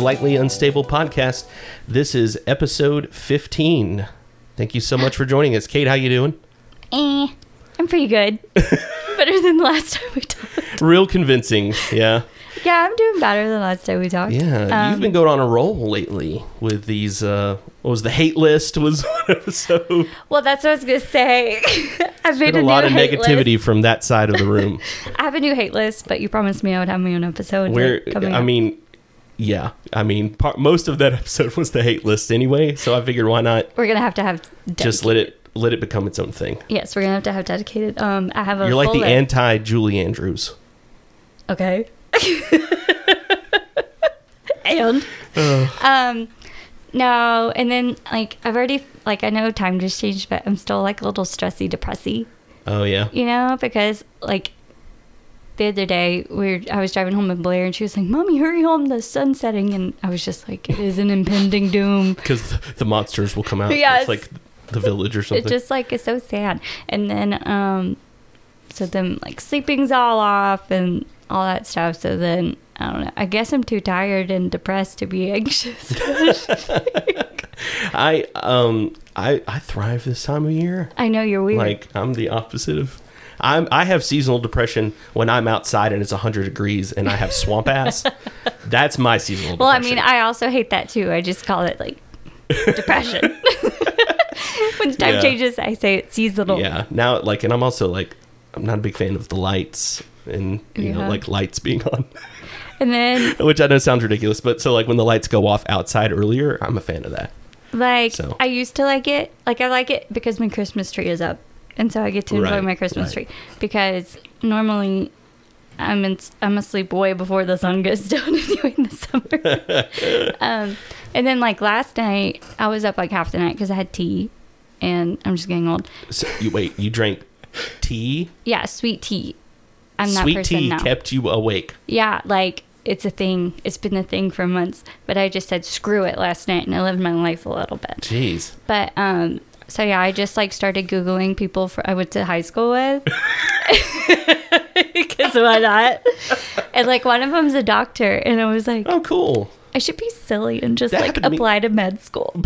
Slightly Unstable Podcast. This is episode 15. Thank you so much for joining us. Kate, how you doing? Eh, I'm pretty good. better than the last time we talked. Real convincing, yeah. Yeah, I'm doing better than last time we talked. Yeah, Um, you've been going on a roll lately with these, uh, what was the hate list was one episode. Well, that's what I was gonna say. I've Been a lot new of negativity List. from that side of the room. I have a new hate list, but you promised me I would have my own episode. Where, I up. mean, yeah, I mean, part, most of that episode was the hate list anyway, so I figured why not we're gonna have to have just let it let it become its own thing. Yes, we're gonna have to have dedicated. Um, I have a. You're like the anti Julie Andrews. Okay. and um no, and then like I've already like I know time just changed, but I'm still like a little stressy, depressy, Oh yeah. you know, because like the other day we were, I was driving home with Blair and she was like, "Mommy, hurry home, the sun's setting," and I was just like, "It is an impending doom." because the, the monsters will come out. Yes. It's like the village or something. It just like is so sad. And then um so then like sleeping's all off and all that stuff. So then I don't know. I guess I'm too tired and depressed to be anxious. I um I I thrive this time of year. I know you're weird. Like I'm the opposite of. I'm I have seasonal depression when I'm outside and it's 100 degrees and I have swamp ass. That's my seasonal. well, I mean, I also hate that too. I just call it like depression. when the time Yeah. changes, I say it's seasonal. yeah. Now like and I'm also like I'm not a big fan of the lights and you know like lights being on, And then which I know sounds ridiculous, but so like when the lights go off outside earlier, I'm a fan of that. like So. I used to like it. Like I like it because my Christmas tree is up, and so I get to enjoy Right, my Christmas right. tree. Because normally, I'm in, I'm asleep way before the sun goes down anyway in the summer. um, and then like last night, I was up like half the night because I had tea, and I'm just getting old. So you wait, you drank tea? Yeah, sweet tea. I'm that Sweet person tea now. kept you awake. Yeah, like it's a thing. It's been a thing for months. But I just said screw it last night, and I lived my life a little bit. Jeez. But um, so yeah, I just like started googling people for I went to high school with. Because why not? And like one of them's a doctor, and I was like, Oh, cool. I should be silly and just That like happened to me- apply to med school.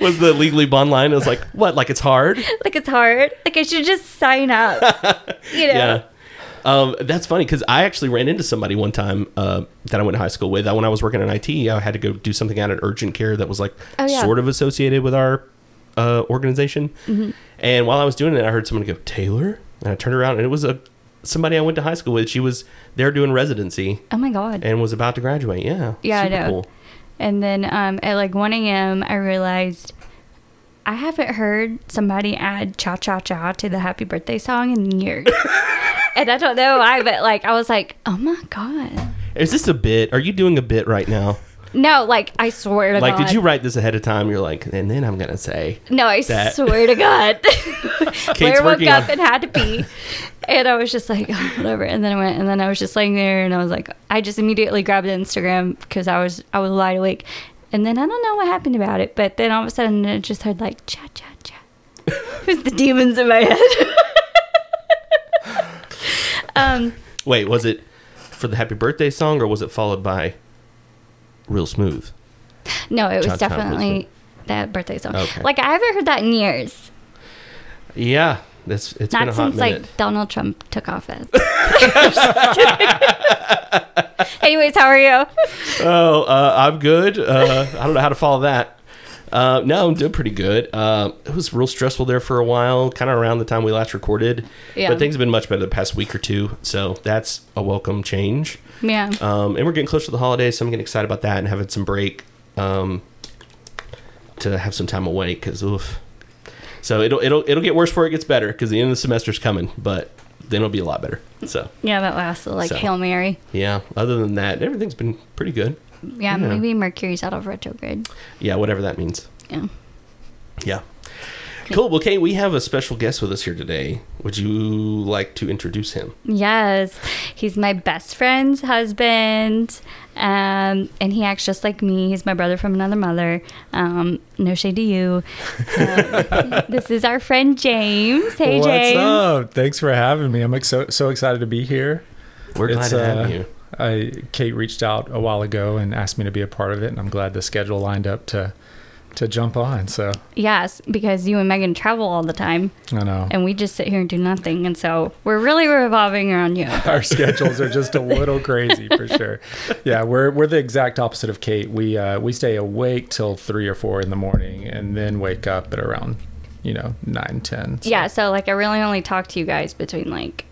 Was the Legally Blonde line? It was like, what? Like it's hard? like it's hard. Like I should just sign up. You know? Yeah. Um, that's funny because I actually ran into somebody one time uh, that I went to high school with. Uh, when I was working in IT, I had to go do something out at urgent care that was like Oh, yeah. sort of associated with our uh, organization. Mm-hmm. And while I was doing it, I heard someone go Taylor, and I turned around and it was a somebody I went to high school with. She was there doing residency Oh my god. and was about to graduate. Yeah. Yeah, I know. Cool. And then um, at like 1 a.m., I realized I haven't heard somebody add cha cha cha to the happy birthday song in years. and I don't know why, but like I was like, oh my God. Is this a bit? Are you doing a bit right now? No, like I swear to Like, God. did you write this ahead of time? You're like, and then I'm gonna say, No, I that? swear to God. Blair woke up on- and had to pee. And I was just like, oh, whatever. And then I went, and then I was just laying there, and I was like, I just immediately grabbed the Instagram because I was I was wide awake. And then I don't know what happened about it, but then all of a sudden I just heard like cha cha cha. it was the demons in my head. um, wait, was it for the happy birthday song or was it followed by real smooth? no, it was Cha-cha definitely that birthday song. Okay. Like I haven't heard that in years. Yeah, that's it's been a Not since minute. like Donald Trump took office. Anyways, how are you? oh, uh, I'm good. Uh, I don't know how to follow that. Uh, no, I'm doing pretty good. Uh, it was real stressful there for a while, kind of around the time we last recorded. Yeah. But things have been much better the past week or two, so that's a welcome change. Yeah. Um, and we're getting close to the holidays, so I'm getting excited about that and having some break um, to have some time away. Because oof. So it'll it'll it'll get worse before it gets better because the end of the semester's coming, but then it'll be a lot better. So Yeah, that lasted like So. Hail Mary. yeah. Other than that, everything's been pretty good. Yeah, Yeah. maybe Mercury's out of retrograde. Yeah, whatever that means. Yeah. Yeah. Cool. Well, Kate, we have a special guest with us here today. Would you like to introduce him? Yes, he's my best friend's husband, um, and he acts just like me. He's my brother from another mother. Um, no shade to you. Um, this is our friend James. Hey, What's James. What's up? Thanks for having me. I'm ex- so so excited to be here. We're glad to uh, have you. I Kate reached out a while ago and asked me to be a part of it, and I'm glad the schedule lined up to to jump on. So Yes, because you and Megan travel all the time, I know and we just sit here and do nothing, and so we're really revolving around you. our schedules are just a little crazy for sure. Yeah, we're we're the exact opposite of Kate. We uh, we stay awake till three or four in the morning, and then wake up at around you know nine ten. So Yeah, so like I really only talk to you guys between like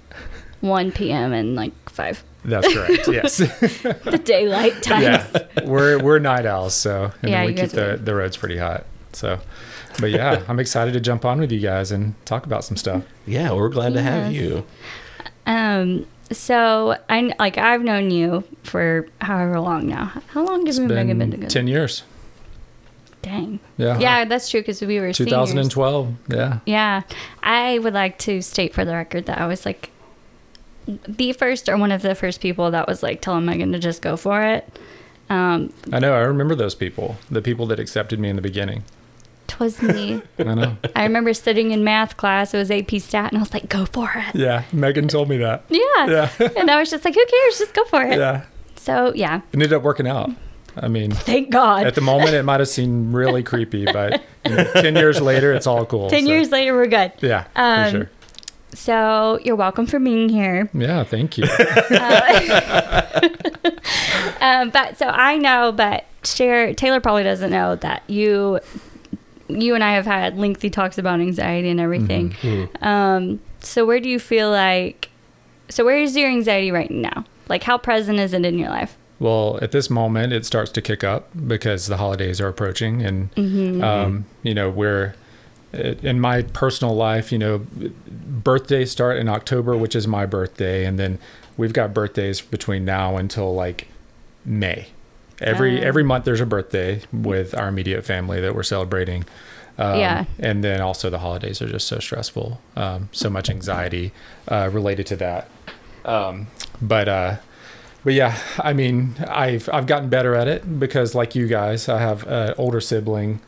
1 p.m. and like 5. That's correct. Yes. The daylight times. yeah, we're we're night owls, so and Yeah, we keep guys are the, the roads pretty hot. So, but yeah, I'm excited to jump on with you guys and talk about some stuff. Yeah, we're glad to have you. Um so I like I've known you for however long now. How long have you and Megan been Been together? ten years. Dang. Yeah. Yeah, that's true because we were seniors. 2012. Yeah. Yeah, I would like to state for the record that I was like the first or one of the first people that was like telling Megan to just go for it. Um, I know. I remember those people. The people that accepted me in the beginning. twas me. I know. I remember sitting in math class. It was AP Stat, and I was like, "Go for it!" yeah. Megan told me that. Yeah. Yeah. and I was just like, "Who cares? Just go for it." yeah. So yeah, It ended up working out. I mean, thank God. at the moment, it might have seemed really creepy, but you know, 10 years later, it's all cool. Ten so, years later, we're good. Yeah. Um, for sure. So you're welcome for being here. Yeah. Thank you. Um, but so I know, but Cher, Taylor probably doesn't know that you, you and I have had lengthy talks about anxiety and everything. Mm-hmm. Um, so where do you feel like? So where is your anxiety right now? Like how present is it in your life? Well, at this moment, it starts to kick up because the holidays are approaching, and Mm-hmm. um, you know we're in my personal life. You know, birthdays start in October, which is my birthday, and then we've got birthdays between now until like May. Every Oh. every month there's a birthday with our immediate family that we're celebrating. Um, Yeah. and then also the holidays are just so stressful, um, so much anxiety uh, related to that. Um, but uh, but yeah, I mean, I've I've gotten better at it because, like you guys, I have an older sibling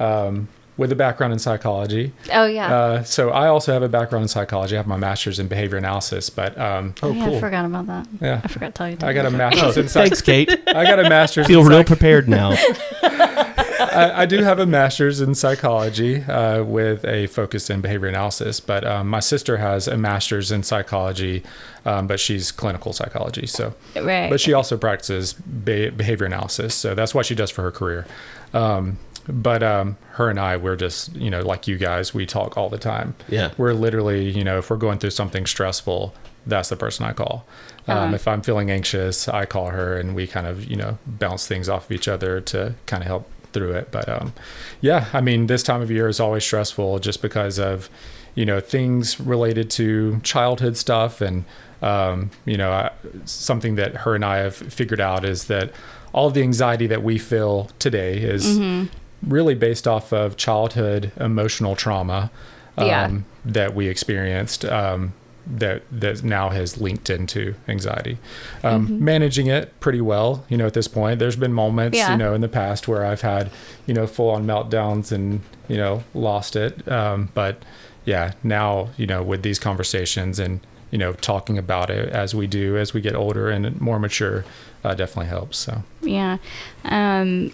um, with a background in psychology. Oh yeah. Uh, so I also have a background in psychology. I have my master's in behavior analysis. But um, Oh, yeah, cool. I forgot about that. yeah, I forgot to tell you. I got a Oh, master's in psych- thanks, Kate. I got a master's. Feel in real psych- prepared now. I, I do have a master's in psychology uh, with a focus in behavior analysis, but um, my sister has a master's in psychology, um, but she's clinical psychology. So, Right. but she also practices be- behavior analysis. So that's what she does for her career. Um, but um, her and I, we're just, you know, like you guys, we talk all the time. Yeah. We're literally, you know, if we're going through something stressful, that's the person I call. Um, Uh-huh. If I'm feeling anxious, I call her and we kind of, you know, bounce things off of each other to kind of help through it. But um, yeah, I mean, this time of year is always stressful just because of, you know, things related to childhood stuff. And, um, you know, I, something that her and I have figured out is that all of the anxiety that we feel today is really based off of childhood emotional trauma um, Yeah. that we experienced um, that that now has linked into anxiety. Um, Managing it pretty well, you know, at this point. There's been moments, Yeah. you know, in the past where I've had, you know, full on meltdowns and you know lost it. Um, but yeah, now you know with these conversations and you know talking about it as we do as we get older and more mature, uh, definitely helps. So. Yeah. Um,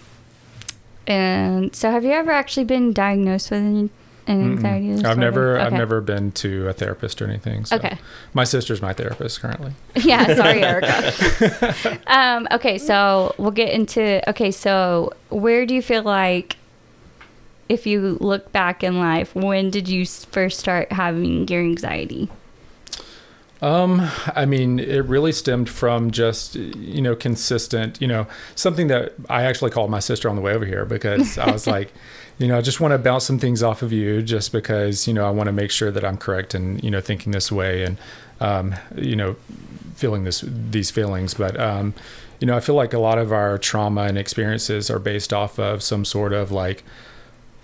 and so, have you ever actually been diagnosed with an, an anxiety disorder? I've never I've never been to a therapist or anything. So. Okay. My sister's my therapist currently. yeah, sorry, Erica. um, okay, so we'll get into. Okay, so where do you feel like, if you look back in life, when did you first start having your anxiety? Um, I mean, it really stemmed from just you know consistent, you know, something that I actually called my sister on the way over here because I was like, you know, I just want to bounce some things off of you, just because you know I want to make sure that I'm correct and you know thinking this way and um, you know feeling this these feelings, but um, you know I feel like a lot of our trauma and experiences are based off of some sort of like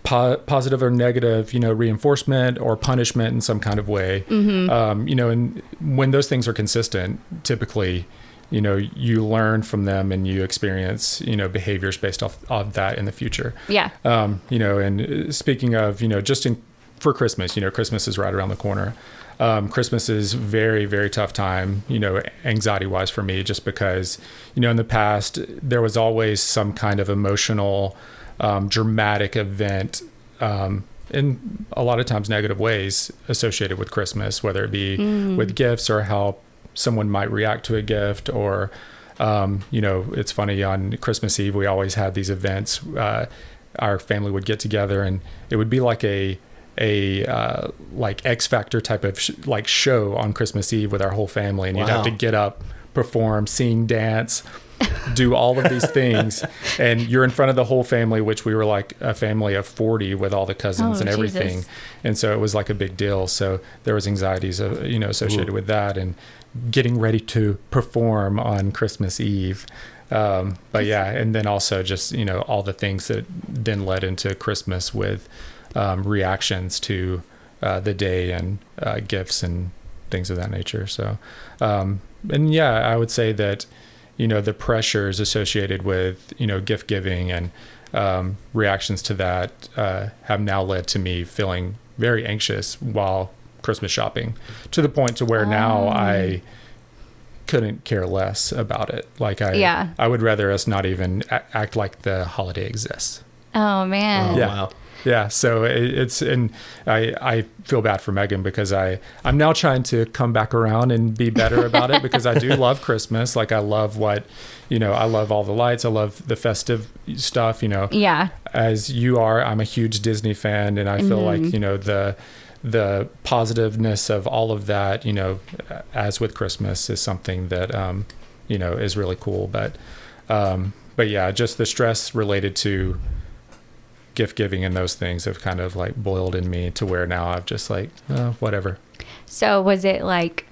po- positive or negative, you know, reinforcement or punishment in some kind of way. Mm-hmm. Um, you know, and when those things are consistent, typically, you know, you learn from them and you experience, you know, behaviors based off of that in the future. Yeah. Um, you know, and uh, speaking of, you know, just in for Christmas, you know, Christmas is right around the corner. Um, Christmas is very, very tough time, you know, anxiety wise for me, just because, you know, in the past there was always some kind of emotional, um, dramatic event, um, in a lot of times negative ways associated with Christmas, whether it be with gifts or how someone might react to a gift or, um, you know, it's funny on Christmas Eve, we always had these events. Uh, our family would get together and it would be like a, a uh, like X Factor type of sh- like show on Christmas Eve with our whole family, and you'd have to get up, perform, sing, dance, do all of these things, and you're in front of the whole family, which we were like a family of forty with all the cousins Oh, and everything, Jesus. and so it was like a big deal. So there was anxieties, uh, you know, associated with that, and getting ready to perform on Christmas Eve. Um, but yeah, and then also just you know all the things that then led into Christmas with um, reactions to uh, the day and uh, gifts and things of that nature. So, um, and yeah, I would say that you know the pressures associated with you know gift giving and um, reactions to that uh, have now led to me feeling very anxious while Christmas shopping to the point to where now Oh. I couldn't care less about it. Like I, Yeah. I would rather us not even act like the holiday exists. Oh man. Oh, Yeah. wow. Yeah, so it, it's and I I feel bad for Megan because I I'm now trying to come back around and be better about it because I do love Christmas. Like I love what, you know, I love all the lights. I love the festive stuff. You know, Yeah. as you are, I'm a huge Disney fan, and I feel Mhm. like you know the the positiveness of all of that. You know, as with Christmas is something that um, you know is really cool. But um, but yeah, just the stress related to gift giving and those things have kind of like boiled in me to where now I've just like uh, whatever. So was it like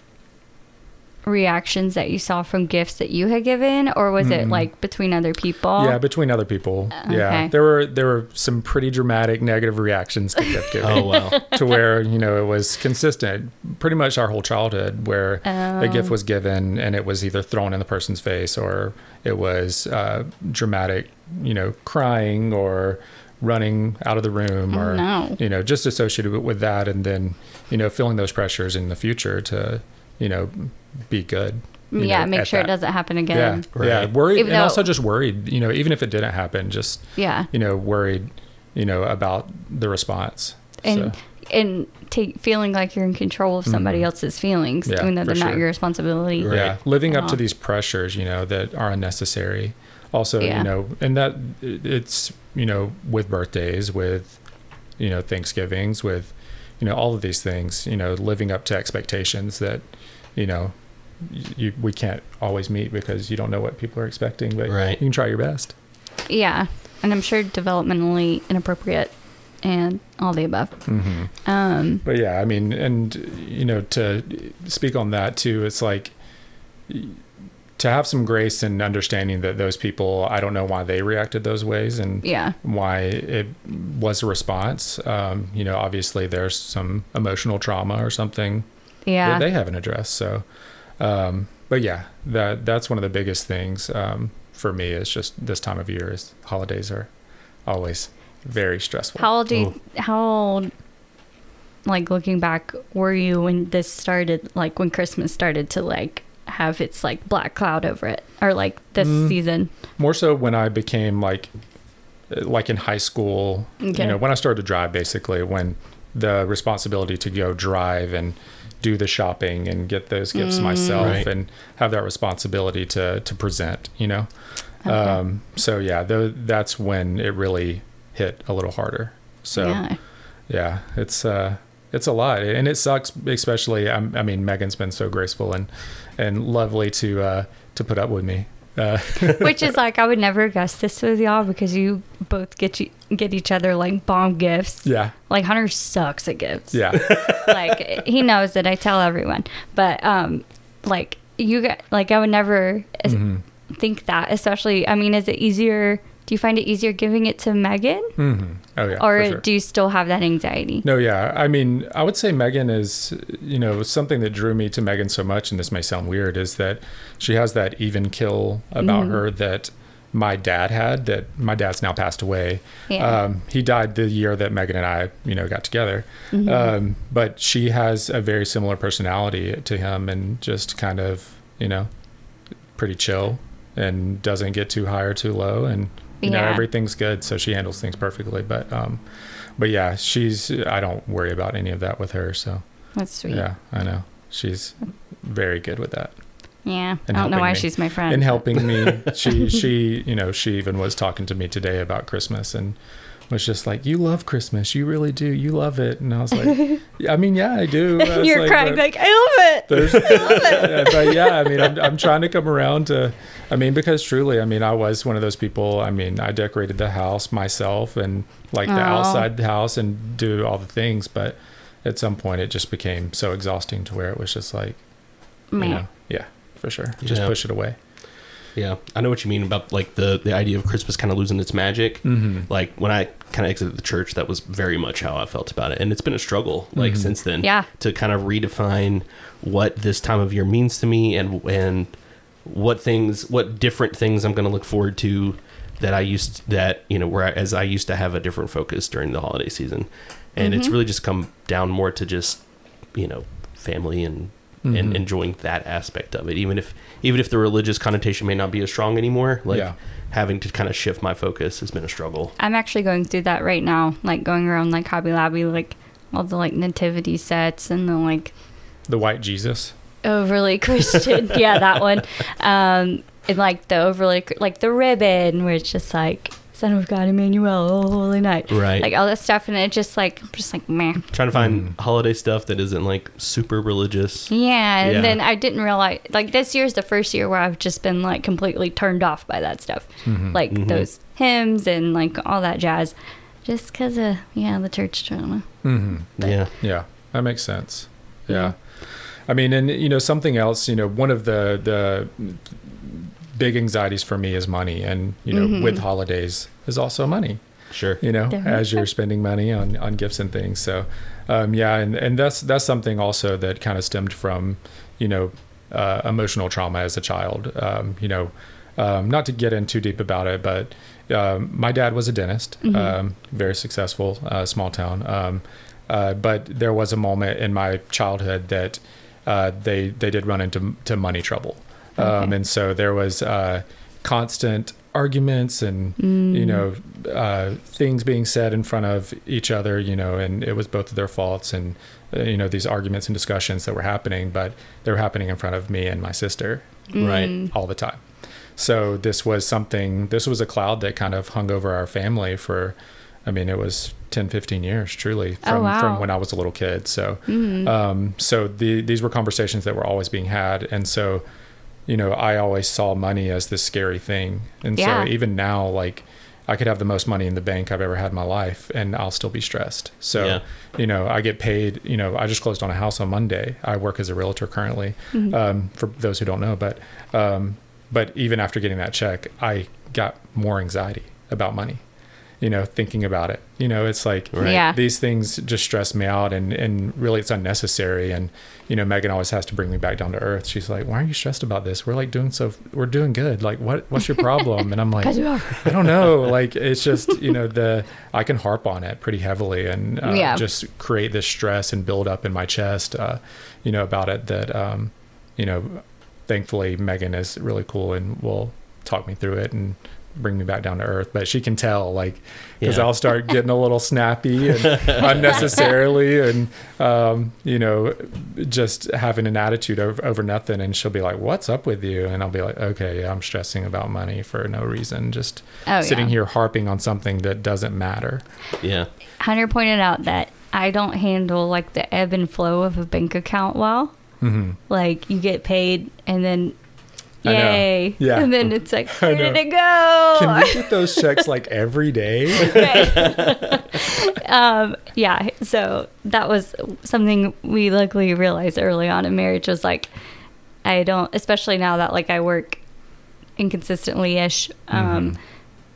reactions that you saw from gifts that you had given, or was it Mm-mm. like between other people? Yeah, between other people. Yeah, there were there were some pretty dramatic negative reactions to gift giving. Oh wow. to where you know it was consistent pretty much our whole childhood where a gift Oh. was given and it was either thrown in the person's face or it was uh, dramatic you know crying or running out of the room Oh, or no. you know just associated with- with that and then you know feeling those pressures in the future to you know be good you yeah, know, make at sure it doesn't happen again. yeah Right. worried Even and though- also just worried you know even if it didn't happen just Yeah. you know worried you know about the response And so. and take feeling like you're in control of somebody Mhm. else's feelings, Yeah, even though they're not sure. your responsibility. Right. yeah living up to Oh. these pressures you know that are unnecessary also Yeah. you know and that it's you know with birthdays with you know thanksgivings with you know all of these things you know living up to expectations that you know you, we can't always meet because you don't know what people are expecting but Right. you can try your best Yeah. And I'm sure developmentally inappropriate and all the above. mm-hmm. Um, But yeah, I mean, and you know, to speak on that too, it's like to have some grace and understanding that those people, I don't know why they reacted those ways and yeah. why it was a response. Um, you know, obviously there's some emotional trauma or something Yeah. that they haven't addressed. So, um, but yeah, that that's one of the biggest things um, for me is just this time of year is holidays are always very stressful. How old do you, how old, like looking back, were you when this started, like when Christmas started to like have its like black cloud over it or like this Mm. season? more so when I became like like in high school, Okay. you know, when I started to drive basically when the responsibility to go drive and do the shopping and get those gifts Mm. myself Right. and have that responsibility to to present, you know. Okay. Um so yeah, tho- that's when it really hit a little harder. So yeah. yeah, it's uh it's a lot and it sucks especially I'm, I mean Megan's been so graceful and and lovely to uh to put up with me. Uh Which is like I would never guess this with y'all because you both get you get each other like bomb gifts. yeah. Like Hunter sucks at gifts. Yeah. like he knows that I tell everyone. But um like you got like I would never es- Mhm. think that especially I mean is it easier Do you find it easier giving it to Megan, hmm Oh yeah. or sure. do you still have that anxiety? No, yeah. I mean, I would say Megan is, you know, something that drew me to Megan so much, and this may sound weird, is that she has that even kill about Mm-hmm. her that my dad had. That my dad's now passed away. Yeah. Um, he died the year that Megan and I, you know, got together. Mm-hmm. Um, but she has a very similar personality to him, and just kind of, you know, pretty chill, and doesn't get too high or too low, and you know everything's good. So she handles things perfectly. But um, but yeah, she's I don't worry about any of that with her. So That's sweet. yeah, I know she's very good with that. Yeah. I don't know why me. she's my friend. In helping me, she she you know she even was talking to me today about Christmas and was just like, "You love Christmas, you really do, you love it." And I was like, "I mean, yeah, I do." I You're like, crying like, I love it. there's, Yeah, but yeah, I mean, I'm, I'm trying to come around to, I mean, because truly, I mean, I was one of those people. I mean, I decorated the house myself and like the Aw. outside the house and do all the things, but at some point it just became so exhausting to where it was just like, you know, yeah, for sure, just Yeah. push it away. Yeah, I know what you mean about like the the idea of Christmas kind of losing its magic. Mm-hmm. Like when I kind of exited the church, that was very much how I felt about it, and it's been a struggle like Mhm. since then. Yeah. to kind of redefine what this time of year means to me, and and what things, what different things I'm going to look forward to that I used that you know where I, as I used to have a different focus during the holiday season, and it's Mhm. really just come down more to just you know family and and Mhm. enjoying that aspect of it even if even if the religious connotation may not be as strong anymore like Yeah. having to kind of shift my focus has been a struggle I'm actually going through that right now, like going around like Hobby Lobby, like all the like nativity sets and the like The white Jesus. overly Christian. yeah, that one. Um, and like the overly like the ribbon, where it's just like Son of God, Emmanuel, oh holy night, right like all this stuff, and it just like I'm just like meh. trying to find Mm. holiday stuff that isn't like super religious Yeah, and Yeah. then I didn't realize like this year's the first year where I've just been like completely turned off by that stuff, Mhm. like Mhm. those hymns and like all that jazz, just because of yeah the church drama. Mhm. yeah Yeah, that makes sense. Yeah. Yeah. I mean, and you know, something else, you know, one of the the big anxieties for me is money and, you know, Mhm. with holidays is also money, sure you know, There as you you're spending money on on gifts and things. So, um yeah, and and that's that's something also that kind of stemmed from, you know, uh, emotional trauma as a child. Um, you know, um, not to get in too deep about it, but um, my dad was a dentist, Mhm. um, very successful, uh, small town. Um, uh, but there was a moment in my childhood that uh, they they did run into to money trouble, um, Okay. and so there was uh, constant arguments and you Mm. know uh, things being said in front of each other. You know, and it was both of their faults and uh, you know these arguments and discussions that were happening, but they were happening in front of me and my sister right Mm. all the time. So this was something, this was a cloud that kind of hung over our family for, I mean, it was 10, 15 years truly Oh, from, wow. from when I was a little kid. So, Mm. um, so the, these were conversations that were always being had. And so, you know, I always saw money as this scary thing. And Yeah. so even now, like I could have the most money in the bank I've ever had in my life and I'll still be stressed. So, Yeah. you know, I get paid, you know, I just closed on a house on Monday. I work as a realtor currently Mhm. um, for those who don't know. But um, but even after getting that check, I got more anxiety about money. You know, thinking about it. You know, it's like Right. Yeah. these things just stress me out, and and really it's unnecessary. And you know, Megan always has to bring me back down to earth. She's like, "Why are you stressed about this? We're like doing so. We're doing good. Like, what what's your problem?" And I'm like, 'Cause we are. I don't know. Like it's just you know the I can harp on it pretty heavily and uh, Yeah. just create this stress and build up in my chest, uh, you know, about it. That um, you know, thankfully Megan is really cool and will talk me through it and bring me back down to earth. But she can tell like because Yeah. I'll start getting a little snappy and unnecessarily and um, you know just having an attitude over, over nothing and she'll be like what's up with you and i'll be like okay yeah i'm stressing about money for no reason just Oh, sitting yeah. here harping on something that doesn't matter yeah Hunter pointed out that I don't handle like the ebb and flow of a bank account well. hmm Like you get paid and then I know. Yay. Yeah. And then it's like, where did it go? can we get those checks like every day um, yeah. So that was something we luckily realized early on in marriage was like, I don't, especially now that like I work inconsistently ish. Um, Mhm.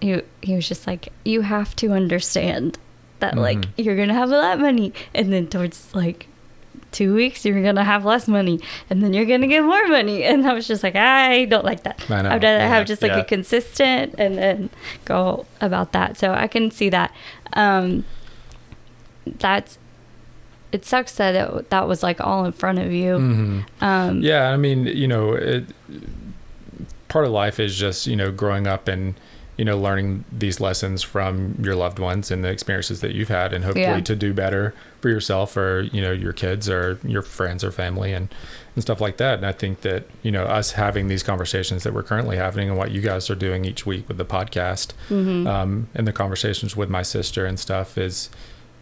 he he was just like, you have to understand that like Mhm. you're gonna have a lot of money, and then towards like two weeks you're gonna have less money, and then you're gonna get more money, and I was just like, I don't like that. I. I'd rather Yeah, have just like yeah. a consistent and then go about that. So I can see that. Um, that's it sucks that it, that was like all in front of you. Mhm. Um, Yeah, I mean, you know, it, part of life is just you know growing up and you know learning these lessons from your loved ones and the experiences that you've had, and hopefully Yeah. to do better for yourself or you know your kids or your friends or family and and stuff like that. And I think that you know us having these conversations that we're currently having and what you guys are doing each week with the podcast mhm. um, and the conversations with my sister and stuff is,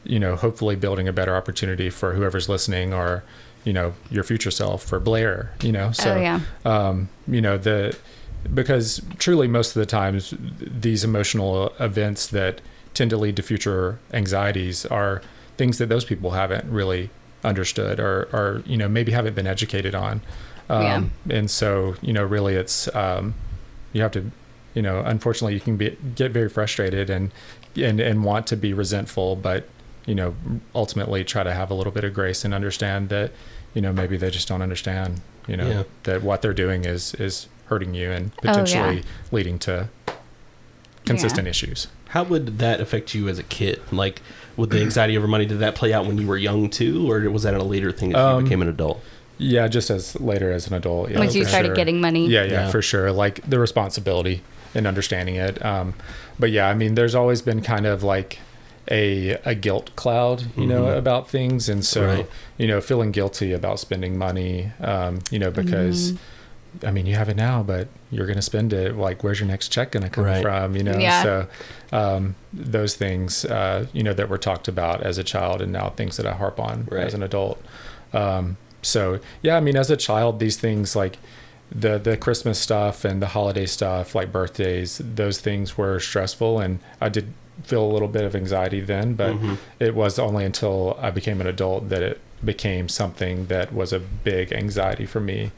you know, hopefully building a better opportunity for whoever's listening or, you know, your future self for Blair, you know, so, oh yeah. um, you know, the, because truly most of the times these emotional events that tend to lead to future anxieties are things that those people haven't really understood or, or, you know, maybe haven't been educated on. Um, and so, you know, really it's, um, you have to, you know, unfortunately you can be, get very frustrated and, and, and want to be resentful, but, you know, ultimately try to have a little bit of grace and understand that, you know, maybe they just don't understand, you know, Yeah. that what they're doing is, is hurting you and Oh, yeah. potentially leading to consistent issues. How would that affect you as a kid? Like, with the anxiety over money, did that play out when you were young too, or was that a later thing as Um, you became an adult? Yeah. Just as later as an adult. Yeah, Once you started sure. getting money. Yeah, yeah, Yeah. for sure. Like the responsibility and understanding it. Um, but yeah, I mean, there's always been kind of like a a guilt cloud, you know, Mhm. about things, and so Right. you know, feeling guilty about spending money, um, you know, because Mhm. I mean, you have it now, but you're going to spend it. Like, where's your next check going to come Right. from? You know, Yeah. so um, those things, uh, you know, that were talked about as a child, and now things that I harp on Right. as an adult. Um, so yeah, I mean, as a child, these things like the the Christmas stuff and the holiday stuff, like birthdays, those things were stressful, and I did feel a little bit of anxiety then, but Mhm. it was only until I became an adult that it became something that was a big anxiety for me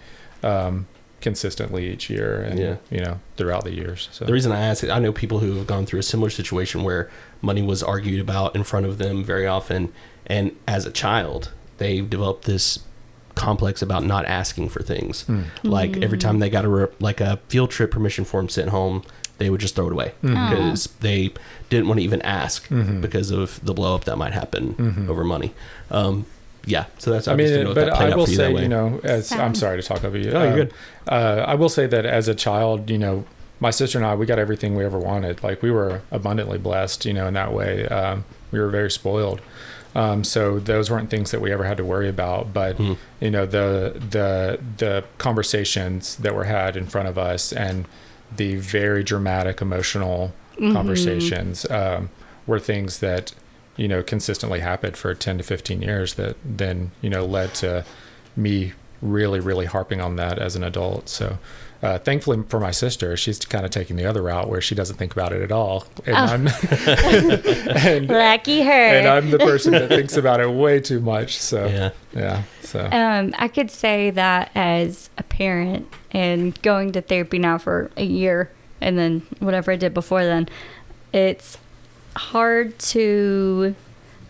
um, consistently each year and Yeah. you know throughout the years. So The reason I ask, it, I know people who have gone through a similar situation where money was argued about in front of them very often, and as a child, they developed this complex about not asking for things. Mm. Like every time they got a re- like a field trip permission form sent home, they would just throw it away Mhm. Aw. because they didn't want to even ask Mhm. because of the blow up that might happen Mhm. over money. Um, yeah, so that's I I mean, just didn't know if but that I will for you say, you know, as I'm sorry to talk over you. No, you're Um, good. Uh, I will say that as a child, you know, my sister and I, we got everything we ever wanted. Like we were abundantly blessed, you know, in that way. Um, we were very spoiled. Um, so those weren't things that we ever had to worry about. But Mhm. you know, the the the conversations that were had in front of us and the very dramatic, emotional Mhm. conversations um, were things that you know consistently happened for 10 to 15 years that then you know led to me really really harping on that as an adult so uh, thankfully for my sister she's kind of taking the other route where she doesn't think about it at all and Oh. i'm and, Lucky her. and i'm the person that thinks about it way too much so yeah, yeah, so Um, I could say that as a parent and going to therapy now for a year and then whatever I did before then, it's hard to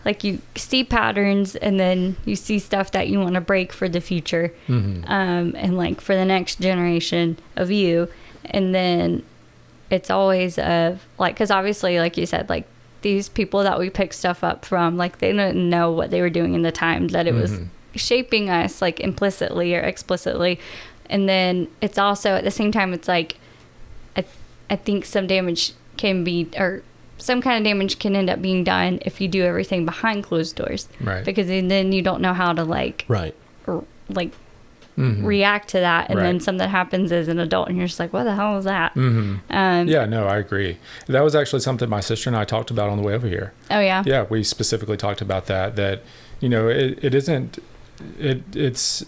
like you see patterns and then you see stuff that you want to break for the future mhm. um, and like for the next generation of you and then it's always of like because obviously like you said like these people that we pick stuff up from like they didn't know what they were doing in the time that it was Mhm. shaping us like implicitly or explicitly and then it's also at the same time it's like i, I think some damage can be or some kind of damage can end up being done if you do everything behind closed doors. Right. Because then you don't know how to like right. r- like Mhm. react to that. And then something happens as an adult and you're just like what the hell was that? Mhm. um yeah no i agree. That was actually something my sister and i talked about on the way over here. Oh yeah? Yeah we specifically talked about that that you know it, it isn't it it's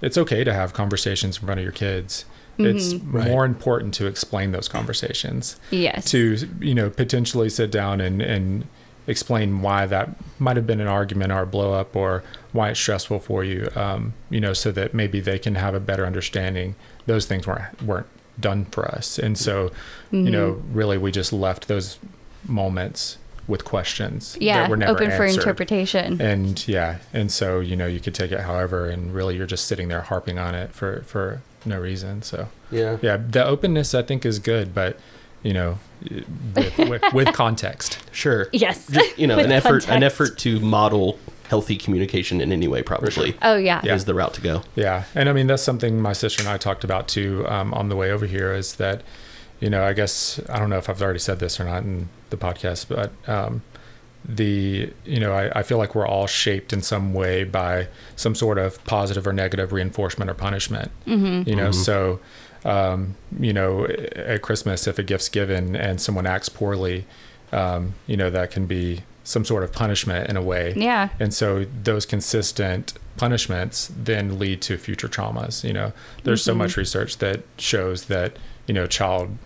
it's okay to have conversations in front of your kids it's Right. more important to explain those conversations yes to you know potentially sit down and and explain why that might have been an argument or a blow up or why it's stressful for you um, you know so that maybe they can have a better understanding those things weren't weren't done for us. And so, you know, really we just left those moments with questions Yeah, that were never open for interpretation. And yeah, and so you know you could take it however, and really you're just sitting there harping on it for for no reason. So Yeah. yeah, the openness I think is good, but you know, with, with, with context. Sure. Yes. Just, you know, With an effort an effort to model healthy communication in any way probably Oh yeah. Yeah. is the route to go. Yeah, and I mean that's something my sister and I talked about too um, on the way over here. Is that you know I guess I don't know if I've already said this or not in the podcast, but um, the you know I, I feel like we're all shaped in some way by some sort of positive or negative reinforcement or punishment. Mm-hmm. You know, so um, you know at Christmas if a gift's given and someone acts poorly, um, you know that can be some sort of punishment in a way. Yeah. And so those consistent punishments then lead to future traumas. You know, there's so much research that shows that, you know, child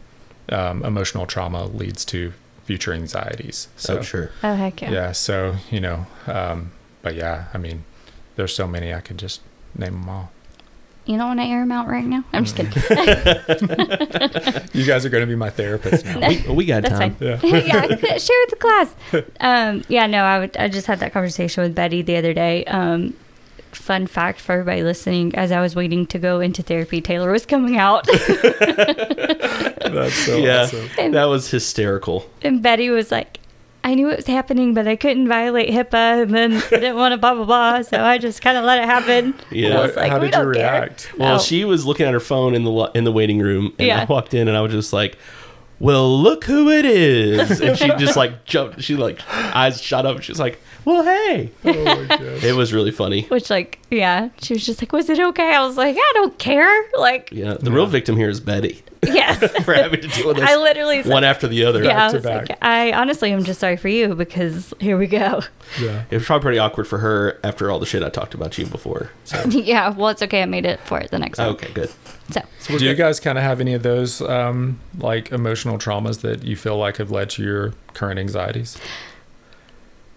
um, emotional trauma leads to future anxieties. So, So sure. Oh heck yeah. yeah. So, you know, um, but yeah, I mean, there's so many, I could just name them all. You don't want to air them out right now? I'm just kidding. You guys are going to be my therapist now. We, we got That's time. fine. Yeah. yeah, share with the class. Um, yeah, no, I would. I just had that conversation with Betty the other day. Um, fun fact for everybody listening: as I was waiting to go into therapy, Taylor was coming out, That's so yeah. awesome. That was hysterical. and Betty was like. I knew it was happening, but I couldn't violate HIPAA, and then I didn't want to blah blah blah, so I just kind of let it happen. Yeah. I was like, How did you don't care. react? Well, No. she was looking at her phone in the lo- in the waiting room, and Yeah. I walked in, and I was just like, "Well, look who it is!" And she just like jumped. She like eyes shot up. She's like, "Well, hey!" Oh my. It was really funny. Which, like, yeah, she was just like, "Was it okay?" I was like, "I don't care." Like, Yeah, the real victim here is Betty yes, for having to deal with this I literally said, one after the other. yeah, I was back. like, I honestly am just sorry for you because here we go. yeah. It was probably pretty awkward for her after all the shit I talked about you before. So yeah, well, it's okay. I made it for it the next one. okay, good. So, So we're Do you guys kind of have any of those um, like emotional traumas that you feel like have led to your current anxieties?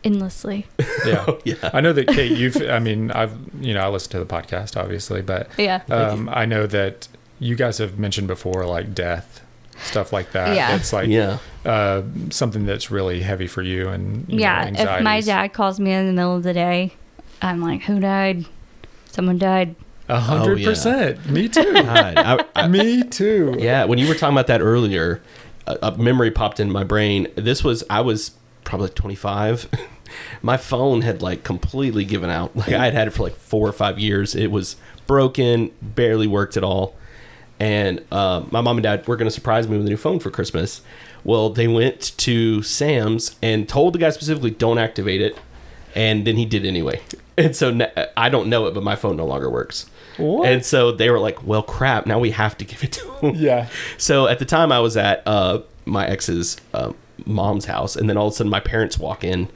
Endlessly. Yeah. Oh, yeah. I know that Kate, you've, I mean, I've, you know, I listen to the podcast obviously, but Yeah. um, I know that you guys have mentioned before like death, stuff like that. Yeah. It's like yeah. uh, something that's really heavy for you and, you know, yeah. If my dad calls me in the middle of the day, I'm like, who died? Someone died. A hundred Oh, yeah. percent. Me too. God, I, I, Me too. yeah. When you were talking about that earlier, a, a memory popped in my brain. This was I was probably 25. my phone had like completely given out. Like I had had it for like four or five years. It was broken, barely worked at all. And uh, my mom and dad were going to surprise me with a new phone for Christmas. Well, they went to Sam's and told the guy specifically, "Don't activate it," and then he did anyway. And so I don't know it, but my phone no longer works. What? And so they were like, "Well, crap! Now we have to give it to him." Yeah. So at the time, I was at uh, my ex's um, mom's house, and then all of a sudden, my parents walk in,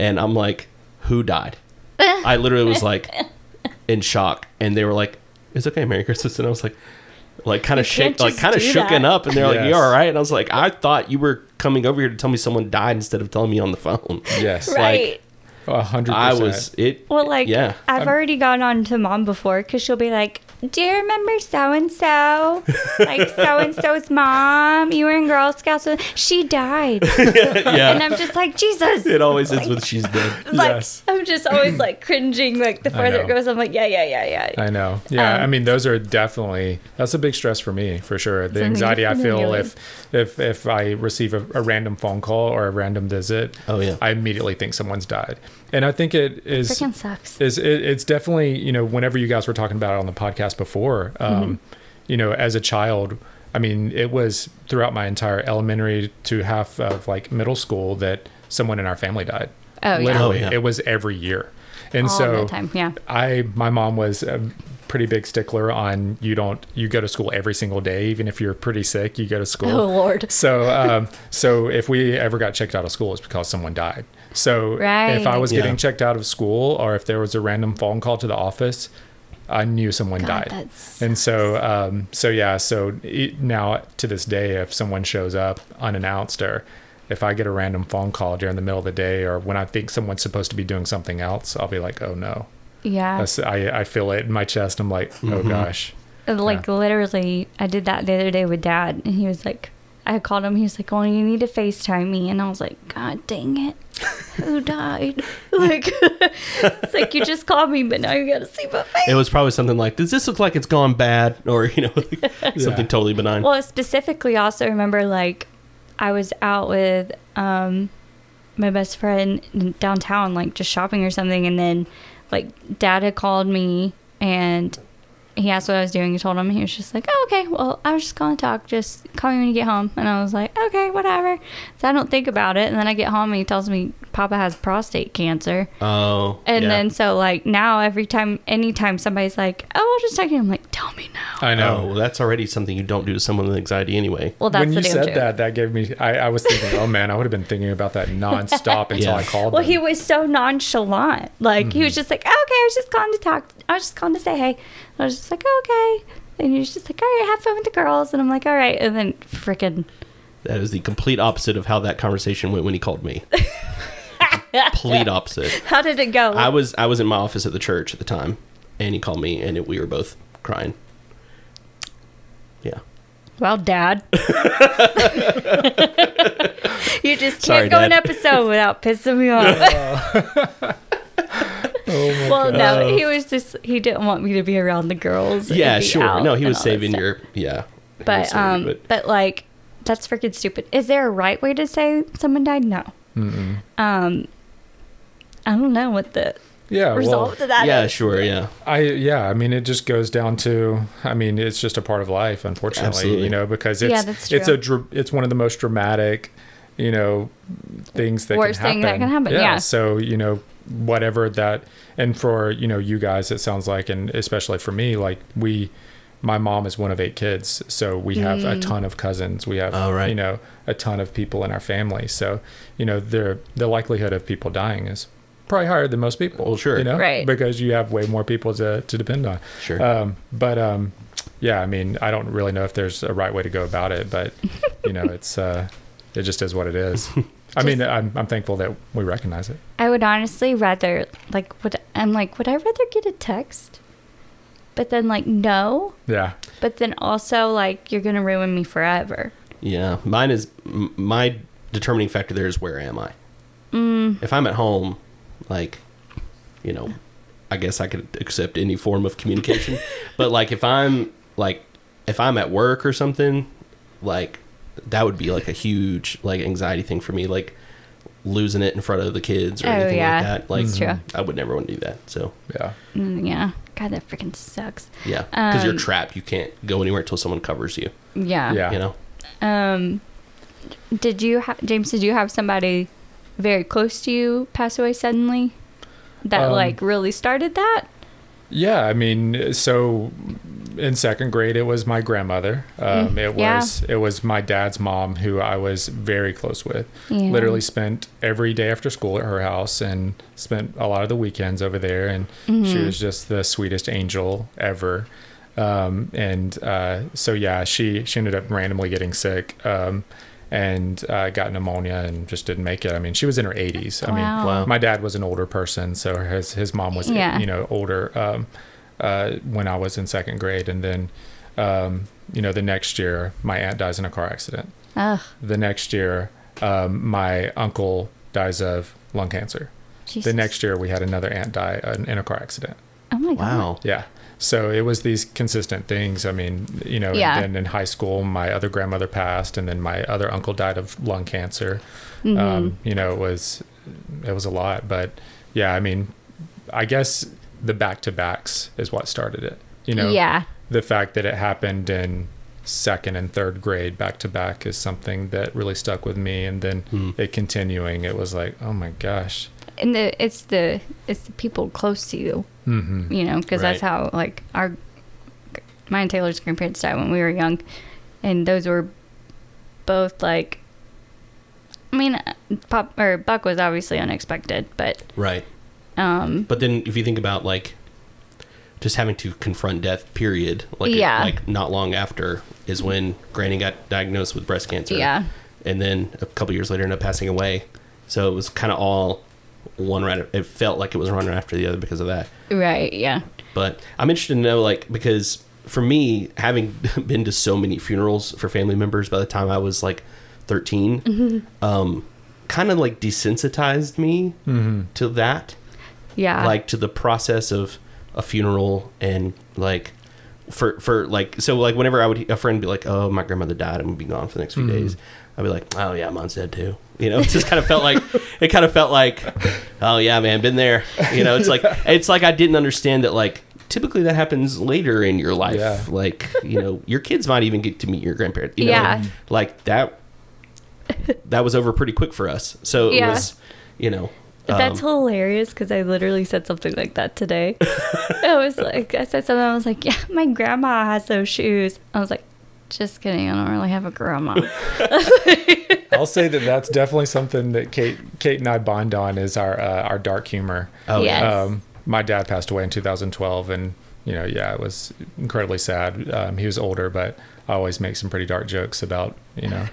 and I'm like, "Who died?" I literally was like in shock, and they were like, "It's okay, Merry Christmas," and I was like, like kind of You can't shake, like kind of do shooken that. up, and they're like, Yes. "You all right?" And I was like, "I thought you were coming over here to tell me someone died instead of telling me on the phone." Yes. Right. A hundred I percent. was it. Well, like, yeah. I've already gone on to mom before because she'll be like, Do you remember so and so? Like, so and so's mom? You were in Girl Scouts. with-" She died. And yeah. I'm just like, Jesus. It always ends with she's dead. Like, Yes. I'm just always like cringing. Like, the I further it goes, I'm like, Yeah, yeah, yeah, yeah. I know. Yeah, Um, I mean, those are definitely that's a big stress for me for sure. The anxiety I feel if if if I receive a, a random phone call or a random visit, Oh, yeah. I immediately think someone's died, and I think it is Freaking sucks. is it, it's definitely you know whenever you guys were talking about it on the podcast before, um, Mm-hmm. you know, as a child. I mean, it was throughout my entire elementary to half of like middle school that someone in our family died. Oh, yeah. Literally, Oh, yeah. it was every year, and All so time. Yeah. I my mom was a pretty big stickler on you don't you go to school every single day even if you're pretty sick you go to school. Oh, Lord. So um, so if we ever got checked out of school it's because someone died. So if I was Yeah. getting checked out of school or if there was a random phone call to the office, I knew someone God, died. And so, um, so yeah, so it, now to this day, if someone shows up unannounced or if I get a random phone call during the middle of the day or when I think someone's supposed to be doing something else, I'll be like, oh no. Yeah. That's, I, I feel it in my chest. I'm like, oh Mhm. gosh. Like Yeah. literally, I did that the other day with Dad, and he was like, I called him. He was like, "Oh, you need to Facetime me," and I was like, "God dang it, who died?" Like, it's like you just called me, but now you got to see my face. It was probably something like, "Does this look like it's gone bad?" Or you know, like something totally benign. Well, specifically also remember like I was out with um my best friend downtown, like just shopping or something, and then like dad had called me and he asked what I was doing. He told him he was just like, "Oh, okay. Well, I was just going to talk. Just call me when you get home." And I was like, "Okay, whatever." So I don't think about it, and then I get home and he tells me Papa has prostate cancer. oh, And yeah. then so like now every time, anytime somebody's like, "Oh, I'll just talk to you," I'm like, "Tell me now." I Oh, know. well, that's already something you don't do to someone with anxiety anyway. Well, that's when the you damn said truth. that, that gave me. I, I was thinking, oh man, I would have been thinking about that nonstop until Yeah. I called. Well, them. he was so nonchalant. Like he Mm-hmm. was just like, oh, "Okay, I was just calling to talk. I was just calling to say hey." I was just like, oh, "Okay," and he was just like, "All right, have fun with the girls." And I'm like, "All right," and then freaking That is the complete opposite of how that conversation went when he called me. complete opposite. how did it go? I was I was in my office at the church at the time, and he called me, and it, we were both crying. Yeah. well, Dad, you just can't Sorry, go an episode without pissing me off. oh well, God. no, he was just he didn't want me to be around the girls. Yeah, sure. No, he was saving your yeah. But saving um, you, but, like that's freaking stupid. Is there a right way to say someone died? No. Mm-mm. Um, I don't know what the Yeah, result well, of that yeah, is. sure, yeah. I yeah, I mean, it just goes down to. I mean, it's just a part of life, unfortunately. Absolutely. You know, because it's Yeah, that's it's a dr- it's one of the most dramatic, you know, things that Worst can thing that can happen, yeah. So you know, whatever that, and for you know you guys, it sounds like, and especially for me, like we. My mom is one of eight kids, so we have Mm. a ton of cousins. We have, Oh, right. you know, a ton of people in our family. So, you know, the the likelihood of people dying is probably higher than most people. Well, sure. you know, Right. because you have way more people to to depend on. Sure. Um, but um, yeah, I mean, I don't really know if there's a right way to go about it, but you know, it's uh, it just is what it is. I mean, I'm I'm thankful that we recognize it. I would honestly rather like would I'm like would I rather get a text? But then like no, Yeah, but then also like you're gonna ruin me forever. yeah. Mine is m- my determining factor there is where am I? Mm, If I'm at home, like, you know, I guess I could accept any form of communication. but like if I'm like if I'm at work or something, like that would be like a huge like anxiety thing for me, like losing it in front of the kids or Oh, anything yeah. like that. Like That's true. I would never want to do that. So yeah, mm, yeah. God, that freaking sucks. yeah, because you're Um, trapped. You can't go anywhere until someone covers you. Yeah. yeah. You know. Um, did you ha- James? Did you have somebody very close to you pass away suddenly? That Um, like really started that? Yeah, I mean, so in second grade, it was my grandmother. Um, Mm, it yeah. was it was my dad's mom, who I was very close with. Yeah. Literally spent every day after school at her house, and spent a lot of the weekends over there. And she Mhm. was just the sweetest angel ever. Um, and uh, so yeah, she she ended up randomly getting sick. Um, and uh, got pneumonia and just didn't make it. I mean, she was in her 80s. I mean, Wow. Wow. my dad was an older person, so his his mom was Yeah. you know older um, uh, when I was in second grade, and then um, you know the next year my aunt dies in a car accident. Ugh, The next year um, my uncle dies of lung cancer. Jesus. The next year we had another aunt die uh, in a car accident. Oh my god. Wow. Yeah. So it was these consistent things. I mean, you know, Yeah. and then in high school, my other grandmother passed, and then my other uncle died of lung cancer. Mhm. Um, you know, it was it was a lot, but yeah, I mean, I guess the back to backs is what started it. You know, yeah. the fact that it happened in second and third grade back to back is something that really stuck with me, and then Hmm. it continuing, it was like, oh my gosh. And the it's the it's the people close to you, Mm-hmm. you know, because that's how like our my and Taylor's grandparents died when we were young, and those were both like. I mean, uh, Pop or Buck was obviously unexpected, but Right. Um, But then if you think about like just having to confront death, period, like Yeah. like not long after is when Granny got diagnosed with breast cancer. yeah, And then a couple years later ended up passing away. So it was kind of all one right it felt like it was one right after the other because of that. right, yeah, But I'm interested to know like because for me, having been to so many funerals for family members by the time I was like 13, um, kind of like desensitized me to that, Yeah. like to the process of a funeral and like for for like so like whenever I would a friend would be like, oh my grandmother died, I'm gonna be gone for the next few mm. days. I'd be like, oh yeah, mom's dead too. You know, it just kind of felt like it kind of felt like, oh yeah, man, been there. You know, it's like it's like I didn't understand that like typically that happens later in your life. Yeah. Like you know, your kids might even get to meet your grandparents. You know, Yeah. like that. That was over pretty quick for us. So it Yeah. was, you know. That's um, hilarious because I literally said something like that today. I was like, I said something. I was like, yeah, my grandma has those shoes. I was like, just kidding. I don't really have a grandma. I'll say that that's definitely something that Kate, Kate and I bond on is our uh, our dark humor. Oh, Yes. Um, my dad passed away in 2012, and you know, yeah, it was incredibly sad. Um, he was older, but I always make some pretty dark jokes about, you know,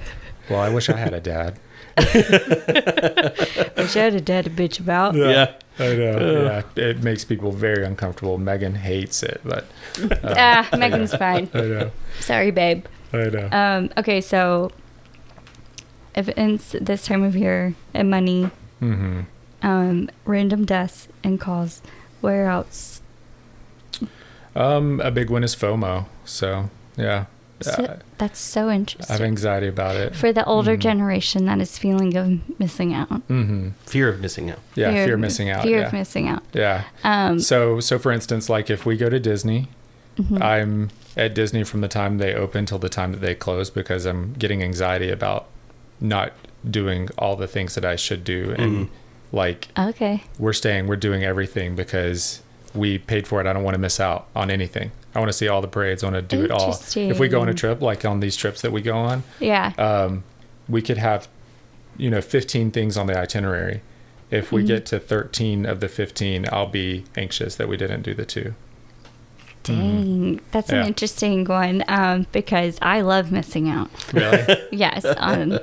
well, I wish I had a dad. I wish I had a dead bitch about. yeah. I know. yeah, it makes people very uncomfortable. Megan hates it, but Ah, Megan's fine. I know. Sorry, babe. I know. Um, okay, so if it's this time of year and money, hmm um, random deaths and calls, where else? Um, a big one is FOMO. So yeah, So, that's so interesting. I have anxiety about it. For the older Mhm. generation that is feeling of missing out. hmm Fear of missing out. Yeah, fear, of missing out. Fear yeah. of missing out. yeah. Um, So, so for instance, like if we go to Disney, mhm. I'm at Disney from the time they open till the time that they close because I'm getting anxiety about not doing all the things that I should do. And Mhm. like okay. we're staying, we're doing everything because we paid for it. I don't want to miss out on anything. I want to see all the parades. I want to do it all. If we go on a trip, like on these trips that we go on, Yeah. um, we could have, you know, 15 things on the itinerary. If we Mhm. get to 13 of the 15, I'll be anxious that we didn't do the two. Dang. That's Yeah. an interesting one um, because I love missing out. Really? Yes. Um,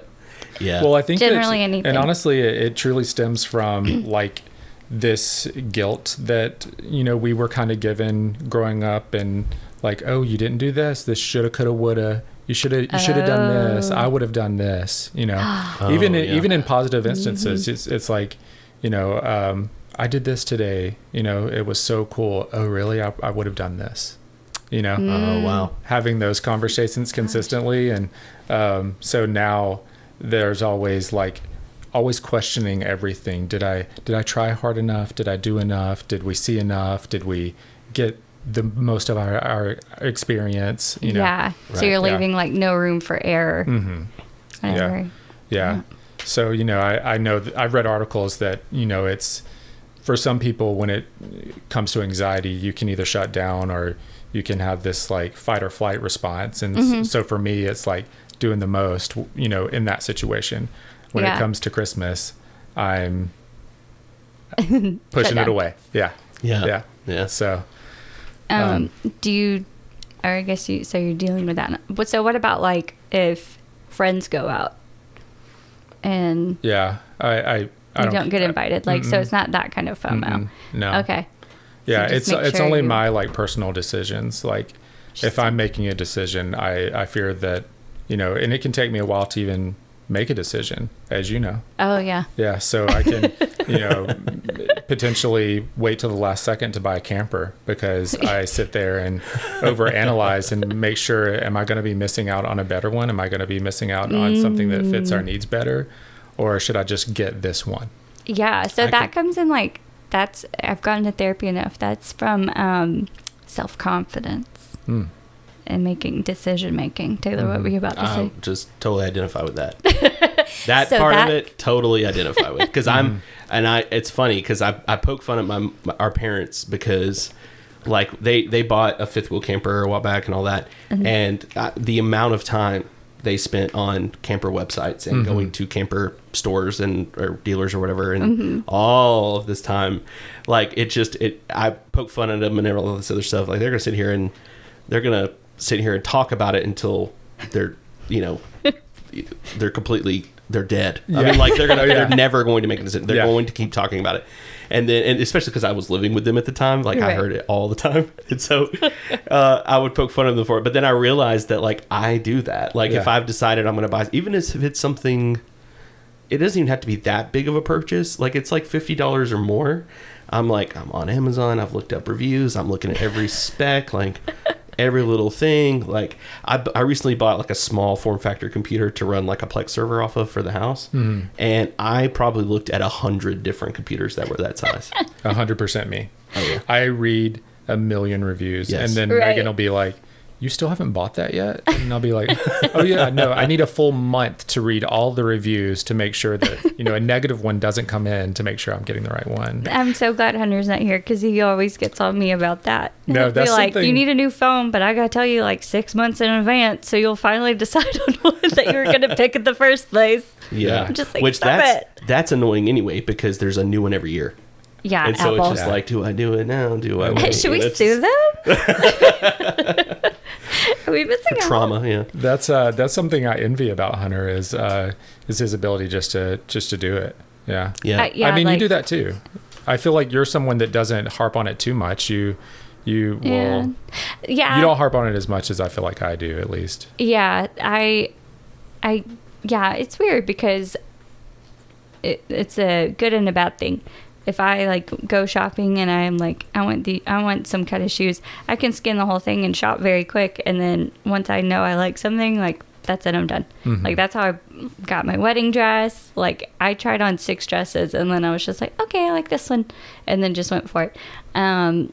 Yeah. Well, I think Generally anything. and honestly, it, it truly stems from like this guilt that you know we were kind of given growing up, and like, oh, you didn't do this. This shoulda, coulda, woulda. You should have. You should have done this. Oh. I would have done this. You know, Oh, even in, yeah. even in Mm-hmm. positive instances, it's it's like, you know, um, I did this today. You know, it was so cool. Oh, really? I, I would have done this. You know, oh wow. having those conversations consistently and um, so now there's always like always questioning everything did i did i try hard enough did i do enough did we see enough did we get the most of our, our experience you know yeah. So you're yeah. leaving like no room for error. hmm Whatever. yeah Yeah. so you know i i know that i've read articles that you know it's for some people when it comes to anxiety you can either shut down or you can have this like fight or flight response and Mhm. so for me it's like doing the most you know in that situation when Yeah. it comes to christmas i'm pushing it away yeah Yeah. yeah Yeah. so Um, do you, or I guess you, so you're dealing with that. But so what about like if friends go out and yeah i i, I you don't, get invited? Like, so it's not that kind of FOMO. Mm-mm. no Okay. yeah just it's it's sure only you- my like personal decisions like if i'm making a decision i i fear that you know and it can take me a while to even make a decision as you know Oh, yeah. yeah so i can you know potentially wait till the last second to buy a camper because i sit there and overanalyze and make sure am i going to be missing out on a better one am i going to be missing out on something that fits Mm. our needs better or should i just get this one Yeah. So I that could- comes in like, that's, I've gotten to therapy enough. That's from um, self confidence Hmm. And making decision making. Taylor, what were you about to say? I say? just totally identify with that. that So part that- of it, totally identify with. Because I'm, and I, it's funny because I, I poke fun at my, my our parents because, like they they bought a fifth wheel camper a while back and all that, and uh, the amount of time they spent on camper websites and Mhm. going to camper stores and or dealers or whatever, and all of this time, like it just it. I poke fun at them and all this other stuff. Like they're gonna sit here and they're gonna sit here and talk about it until they're you know they're completely they're dead. I mean, like they're gonna Oh, yeah. they're never going to make a decision. They're Yeah. going to keep talking about it. and then and especially because I was living with them at the time, like I heard it all the time, and so uh, I would poke fun of them for it. But then I realized that like I do that. Like if I've decided I'm going to buy, even if it's something, it doesn't even have to be that big of a purchase. Like it's like fifty dollars or more. I'm like I'm on Amazon. I've looked up reviews. I'm looking at every spec, like every little thing. Like I, I recently bought like a small form factor computer to run like a Plex server off of for the house, Mm-hmm. and I probably looked at a hundred different computers that were that size. A hundred percent me. Oh, yeah. I read a million reviews, Yes. and then Right. Megan will be like, "You still haven't bought that yet?" And I'll be like, "Oh yeah, no. I need a full month to read all the reviews to make sure that you know a negative one doesn't come in to make sure I'm getting the right one." I'm so glad Hunter's not here because he always gets on me about that. No, He'll be that's like, something- you need a new phone, but I gotta tell you like six months in advance, so you'll finally decide on one that you were gonna pick in the first place. Yeah, I'm just like, which "Stop that's it." that's annoing anyway because there's a new one every year, Yeah, and so Apple. it's just like, do I do it now? Do I? Wait? Should we And it's sue them? Are we missing for out? trauma? Yeah, That's uh, that's something I envy about Hunter is uh, is his ability just to just to do it. Yeah. yeah. Uh, yeah, I mean, like- you do that too. I feel like you're someone that doesn't harp on it too much. You you Yeah. will Yeah. you don't harp on it as much as I feel like I do at least. yeah i i yeah it's weird because it, it's a good and a bad thing if i like go shopping and i'm like i want the i want some kind of shoes i can skin the whole thing and shop very quick. And then once i know i like something like that's it i'm done. Like that's how i got my wedding dress. Like i tried on six dresses and then i was just like okay i like this one and then just went for it. Um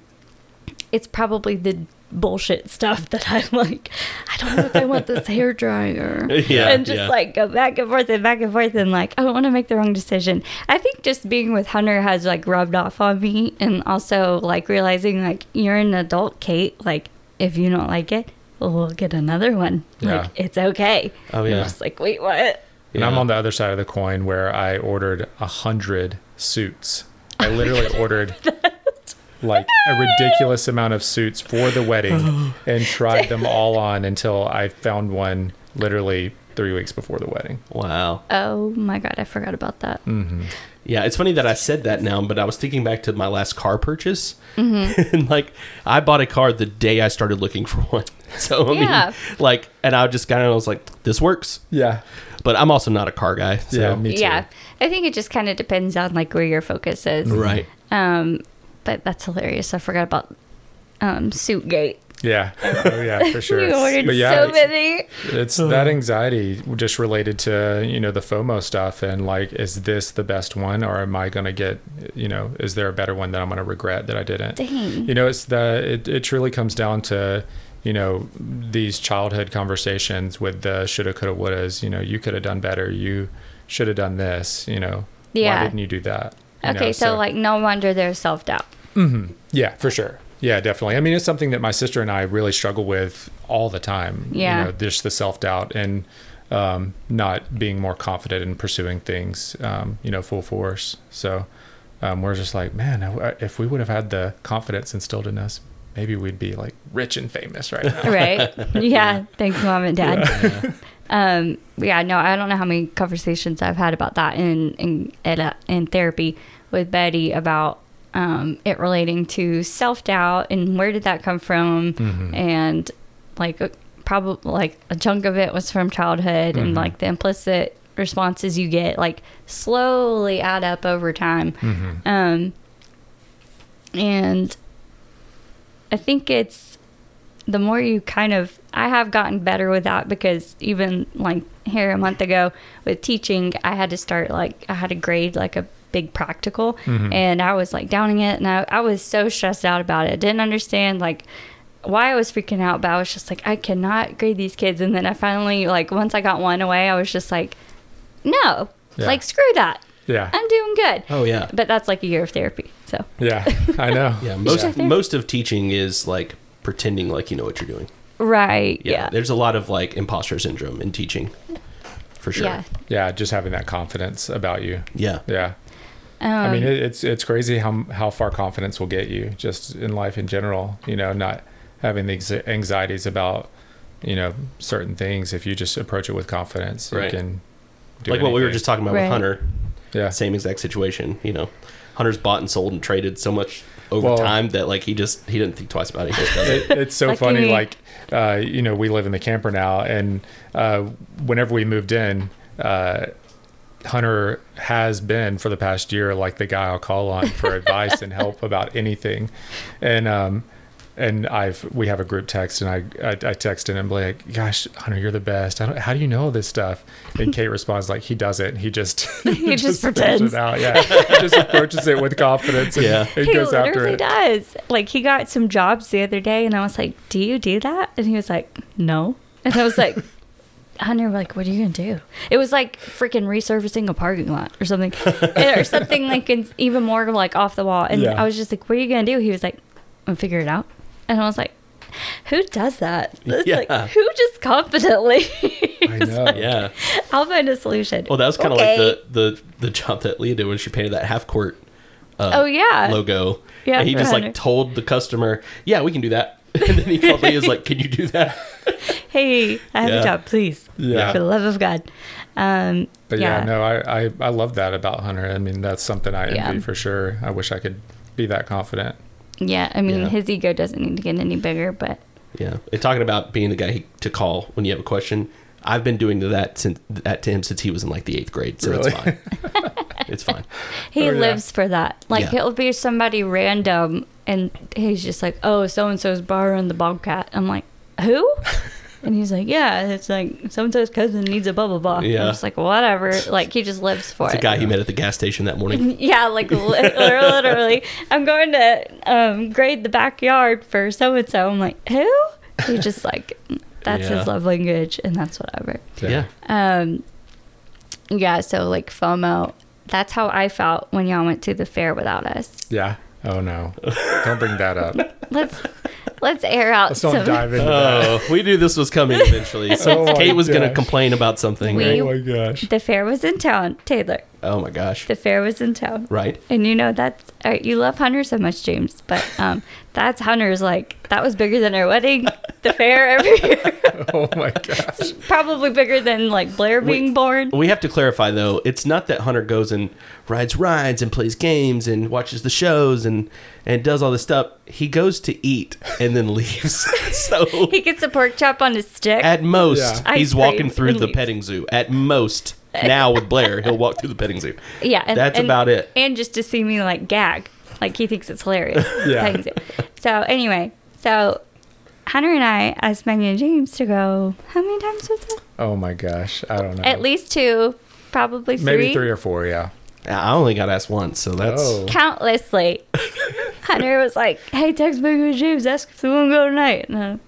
it's probably the bullshit stuff that I'm like, I don't know if I want this hair dryer. Yeah, and just yeah. like go back and forth and back and forth and like, I don't want to make the wrong decision. I think just being with Hunter has like rubbed off on me and also like realizing like you're an adult, Kate. Like, if you don't like it, well, we'll get another one. Yeah. Like, it's okay. Oh, I'm yeah. just like, wait, what? And I'm on the other side of the coin where I ordered a hundred suits. I literally ordered like a ridiculous amount of suits for the wedding and tried them all on until I found one literally three weeks before the wedding. Wow. Oh my God, I forgot about that. Mm. Yeah, it's funny that I said that now, but I was thinking back to my last car purchase, Mm-hmm. and like I bought a car the day I started looking for one. So I Yeah. mean, like, and I just kind of was like, this works. Yeah. But I'm also not a car guy. So. Yeah, me too. Yeah. I think it just kind of depends on like where your focus is. Right. Um, but that's hilarious. I forgot about um, Suitgate. Yeah. Oh, yeah, for sure. you ordered But yeah, so it's- many. It's that anxiety just related to, you know, the FOMO stuff and like, is this the best one or am I going to get, you know, is there a better one that I'm going to regret that I didn't? Dang. You know, it's the, it, it truly comes down to, you know, these childhood conversations with the shoulda, coulda, wouldas, you know, you could have done better. You should have done this, you know, Yeah. why didn't you do that? Okay, know, so, like no wonder there's self doubt. yeah, for sure. Yeah, definitely. I mean, it's something that my sister and I really struggle with all the time. Yeah. You know, just the self doubt and um, not being more confident in pursuing things, um, you know, full force. So um, we're just like, man, if we would have had the confidence instilled in us, maybe we'd be like rich and famous right now. Right? yeah. Thanks, mom and dad. Um, yeah, no, I don't know how many conversations I've had about that in in uh, in therapy with Betty about um, it relating to self doubt and where did that come from, and like probably like a chunk of it was from childhood and like the implicit responses you get like slowly add up over time. Um, and I think it's the more you kind of I have gotten better with that because even like here a month ago with teaching, I had to start like I had to grade like a big practical mm-hmm. and I was like downing it and I, I was so stressed out about it. Didn't understand like why I was freaking out, but I was just like, I cannot grade these kids. And then I finally like once I got one away, I was just like, No. Yeah. Like screw that. Yeah. I'm doing good. Oh yeah. But that's like a year of therapy. So Yeah. I know. Yeah. Most Yeah. most of teaching is like pretending like you know what you're doing. Right. Yeah. Yeah. There's a lot of like imposter syndrome in teaching. For sure. Yeah. Yeah. Just having that confidence about you. Yeah. Yeah. Um, I mean, it, it's it's crazy how how far confidence will get you just in life in general. You know, not having the ex- anxieties about you know certain things. If you just approach it with confidence, Right. you can do like what we were just talking about Right. with Hunter. yeah Same exact situation. You know, Hunter's bought and sold and traded so much over Well- time that like he just he didn't think twice about it. He just does it. it, it's so Lucky funny. me. Like, uh, you know, we live in the camper now, and uh, whenever we moved in, uh, Hunter has been for the past year like the guy I'll call on for advice and help about anything, and um, and I've we have a group text, and I I, I text him and be like, "Gosh, Hunter, you're the best. I don't, how do you know this stuff?" And Kate responds like, "He doesn't. He just He just spits pretends. it out. Yeah, he just approaches it with confidence and, Yeah. and he goes after literally it." does. Like he got some jobs the other day, and I was like, "Do you do that?" And he was like, "No." And I was like, "Hunter, like, what are you gonna do?" It was like freaking resurfacing a parking lot or something, or something like it's even more like off the wall. And Yeah. I was just like, "What are you gonna do?" He was like, "I'm gonna figure it out." And I was like, "Who does that? It's Yeah. Like, who just confidently?" I know. Yeah. I'll find a solution. Well, that was kind of Okay. like the, the the job that Leah did when she painted that half court. Uh, Oh, yeah. logo. Yeah, and he just Hunter. like told the customer, "Yeah, we can do that." And then he called Leah, was like, "Can you do that?" Hey, I have Yeah. a job, please. Yeah. For the love of God. Um, But yeah, yeah. no, I, I I love that about Hunter. I mean, that's something I envy Yeah. for sure. I wish I could be that confident. Yeah, I mean, Yeah. his ego doesn't need to get any bigger, but Yeah, and talking about being the guy he- to call when you have a question, I've been doing that since that to him since he was in like the eighth grade, so Really? it's fine. it's fine. he Oh, yeah. lives for that. Like, Yeah. he'll be somebody random, and he's just like, oh, so and so's borrowing the Bobcat. I'm like, who? and he's like, yeah, it's like so and so's cousin needs a blah blah blah. Yeah. I'm just like, whatever. Like, he just lives for it. It's a guy he met at the gas station that morning. Yeah, like literally, I'm going to um, grade the backyard for so and so. I'm like, who? He just like, that's Yeah. his love language, and that's whatever. Yeah. Um, yeah, so like FOMO, that's how I felt when y'all went to the fair without us. Yeah. Oh no. Don't bring that up. Let's let's air out Let's don't dive into oh, that. Oh, we knew this was coming eventually. So Oh Kate was going to complain about something. We- Oh my gosh. The fair was in town, Taylor. Oh my gosh. The fair was in town, Right. and you know that's uh, you love Hunter so much, James. But um, that's Hunter's like that was bigger than our wedding. The fair every year, Oh my gosh. probably bigger than like Blair being born. We have to clarify though, it's not that Hunter goes and rides rides and plays games and watches the shows and and does all this stuff. He goes to eat and then leaves. so He gets a pork chop on his stick. at most Yeah. he's walking through the leaves. petting zoo. At most now with Blair, he'll walk through the petting zoo. Yeah, and, That's and- about it. And just to see me like gag, like he thinks it's hilarious. Yeah. Thanks. So anyway, so Hunter and I asked Maggie and James to go. How many times was it? Oh my gosh. I don't know. At least two, probably three. maybe three or four. Yeah. I only got asked once, so that's Oh. Countlessly. Hunter was like, "Hey, text Maggie and James, ask if they want to go tonight." No,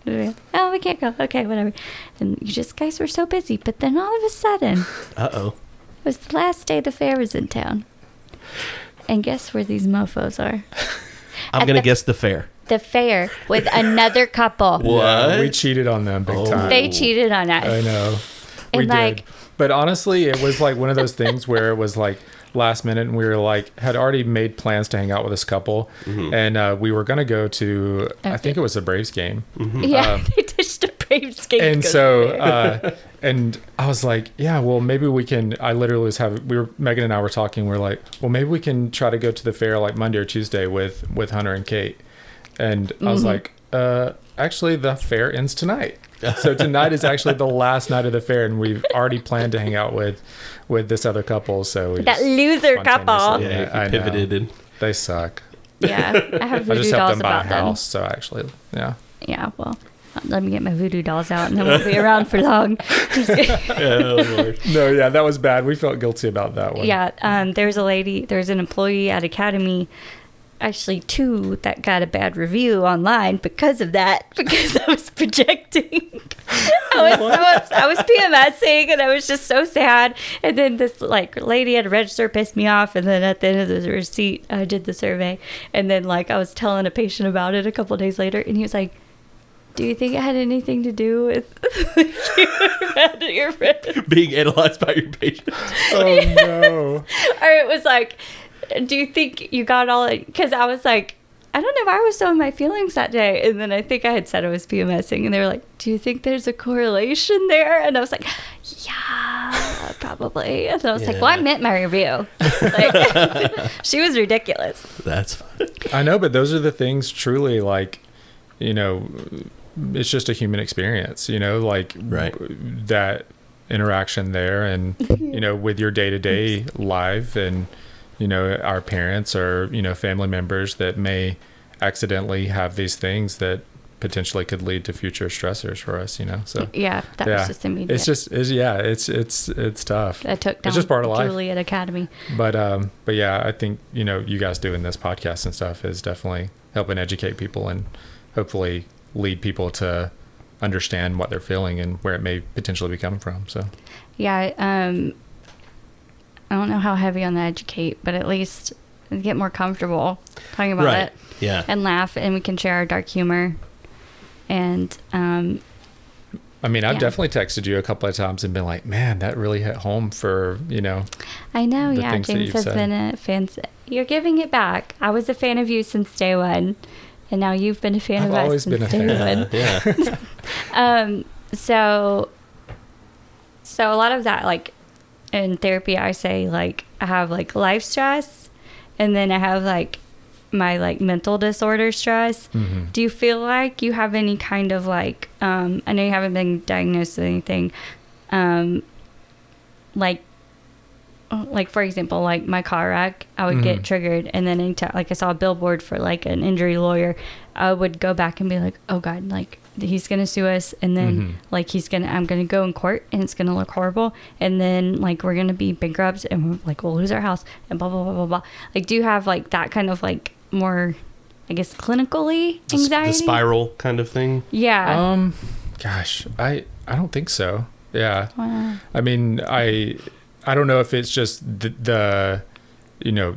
oh, we can't go. Okay, whatever. And you just guys were so busy. But then all of a sudden, uh oh. It was the last day the fair was in town. And guess where these mofos are? I'm At gonna the- guess the fair. the fair with another couple. What? Yeah, we cheated on them big Oh. time. They cheated on us. I know. We And, like- did. But honestly, it was like one of those things where it was like last minute and we were like had already made plans to hang out with this couple Mm-hmm. and uh, we were going to go to I think it was the Braves game. Yeah, Um, they ditched a Braves game. and so to the fair. uh, and I was like, yeah, well maybe we can I literally was having we were Megan and I were talking, we are like, well maybe we can try to go to the fair like Monday or Tuesday with with Hunter and Kate. And I was Mm-hmm. like, uh actually the fair ends tonight. so tonight is actually the last night of the fair and we've already planned to hang out with with this other couple so we that just loser couple. Yeah, I pivoted and they suck. Yeah, I have I voodoo just helped dolls them buy a about them. so actually, yeah. Yeah, well, let me get my voodoo dolls out, and then we'll be around for long. Oh. No, yeah, that was bad. We felt guilty about that one. yeah, um, there's a lady, there's an employee at Academy, actually two that got a bad review online because of that, because I was projecting. I was so I was PMSing and I was just so sad. And then this like lady at a register pissed me off. And then at the end of the receipt, I did the survey. And then like I was telling a patient about it a couple days later, and he was like. Do you think it had anything to do with your, your friend? Being analyzed by your patient. Oh no. or it was like, do you think you got all it? Because I was like, I don't know if I was so in my feelings that day. And then I think I had said I was PMSing. And they were like, do you think there's a correlation there? And I was like, yeah, probably. And I was like, well, I meant my review. Like, she was ridiculous. That's fine. I know, but those are the things truly like, you know, it's just a human experience, you know, like Right. that interaction there and, you know, with your day to day life and, you know, our parents or, you know, family members that may accidentally have these things that potentially could lead to future stressors for us, you know? So, Yeah, that yeah, was just immediate. it's just, it's, yeah, it's, it's, it's tough. I took down it's just part of life. Juliet Academy. But um, but yeah, I think you know you guys doing this podcast and stuff is definitely helping educate people and hopefully lead people to understand what they're feeling and where it may potentially be coming from. So Yeah, um, I don't know how heavy on the educate, but at least get more comfortable talking about Right. it Yeah. and laugh, and we can share our dark humor. And um, I mean, I've Yeah. definitely texted you a couple of times and been like, man, that really hit home for you know. I know, yeah, James has said. been a fan. You're giving it back. I was a fan of you since day one, and now you've been a fan I've of us always since been a day fan. one. yeah. um so so a lot of that like in therapy i say like i have like life stress and then i have like my like mental disorder stress Mhm. do you feel like you have any kind of like um i know you haven't been diagnosed with anything um like like for example like my car wreck i would Mhm. get triggered and then anytime like i saw a billboard for like an injury lawyer i would go back and be like oh god like he's gonna sue us and then Mhm. like he's gonna i'm gonna go in court and it's gonna look horrible and then like we're gonna be bankrupt and we're, like we'll lose our house and blah blah blah blah blah like do you have like that kind of like more i guess clinically The anxiety The spiral kind of thing. yeah Um, gosh, I I don't think so. Yeah. Wow. I mean, I I don't know if it's just the, the you know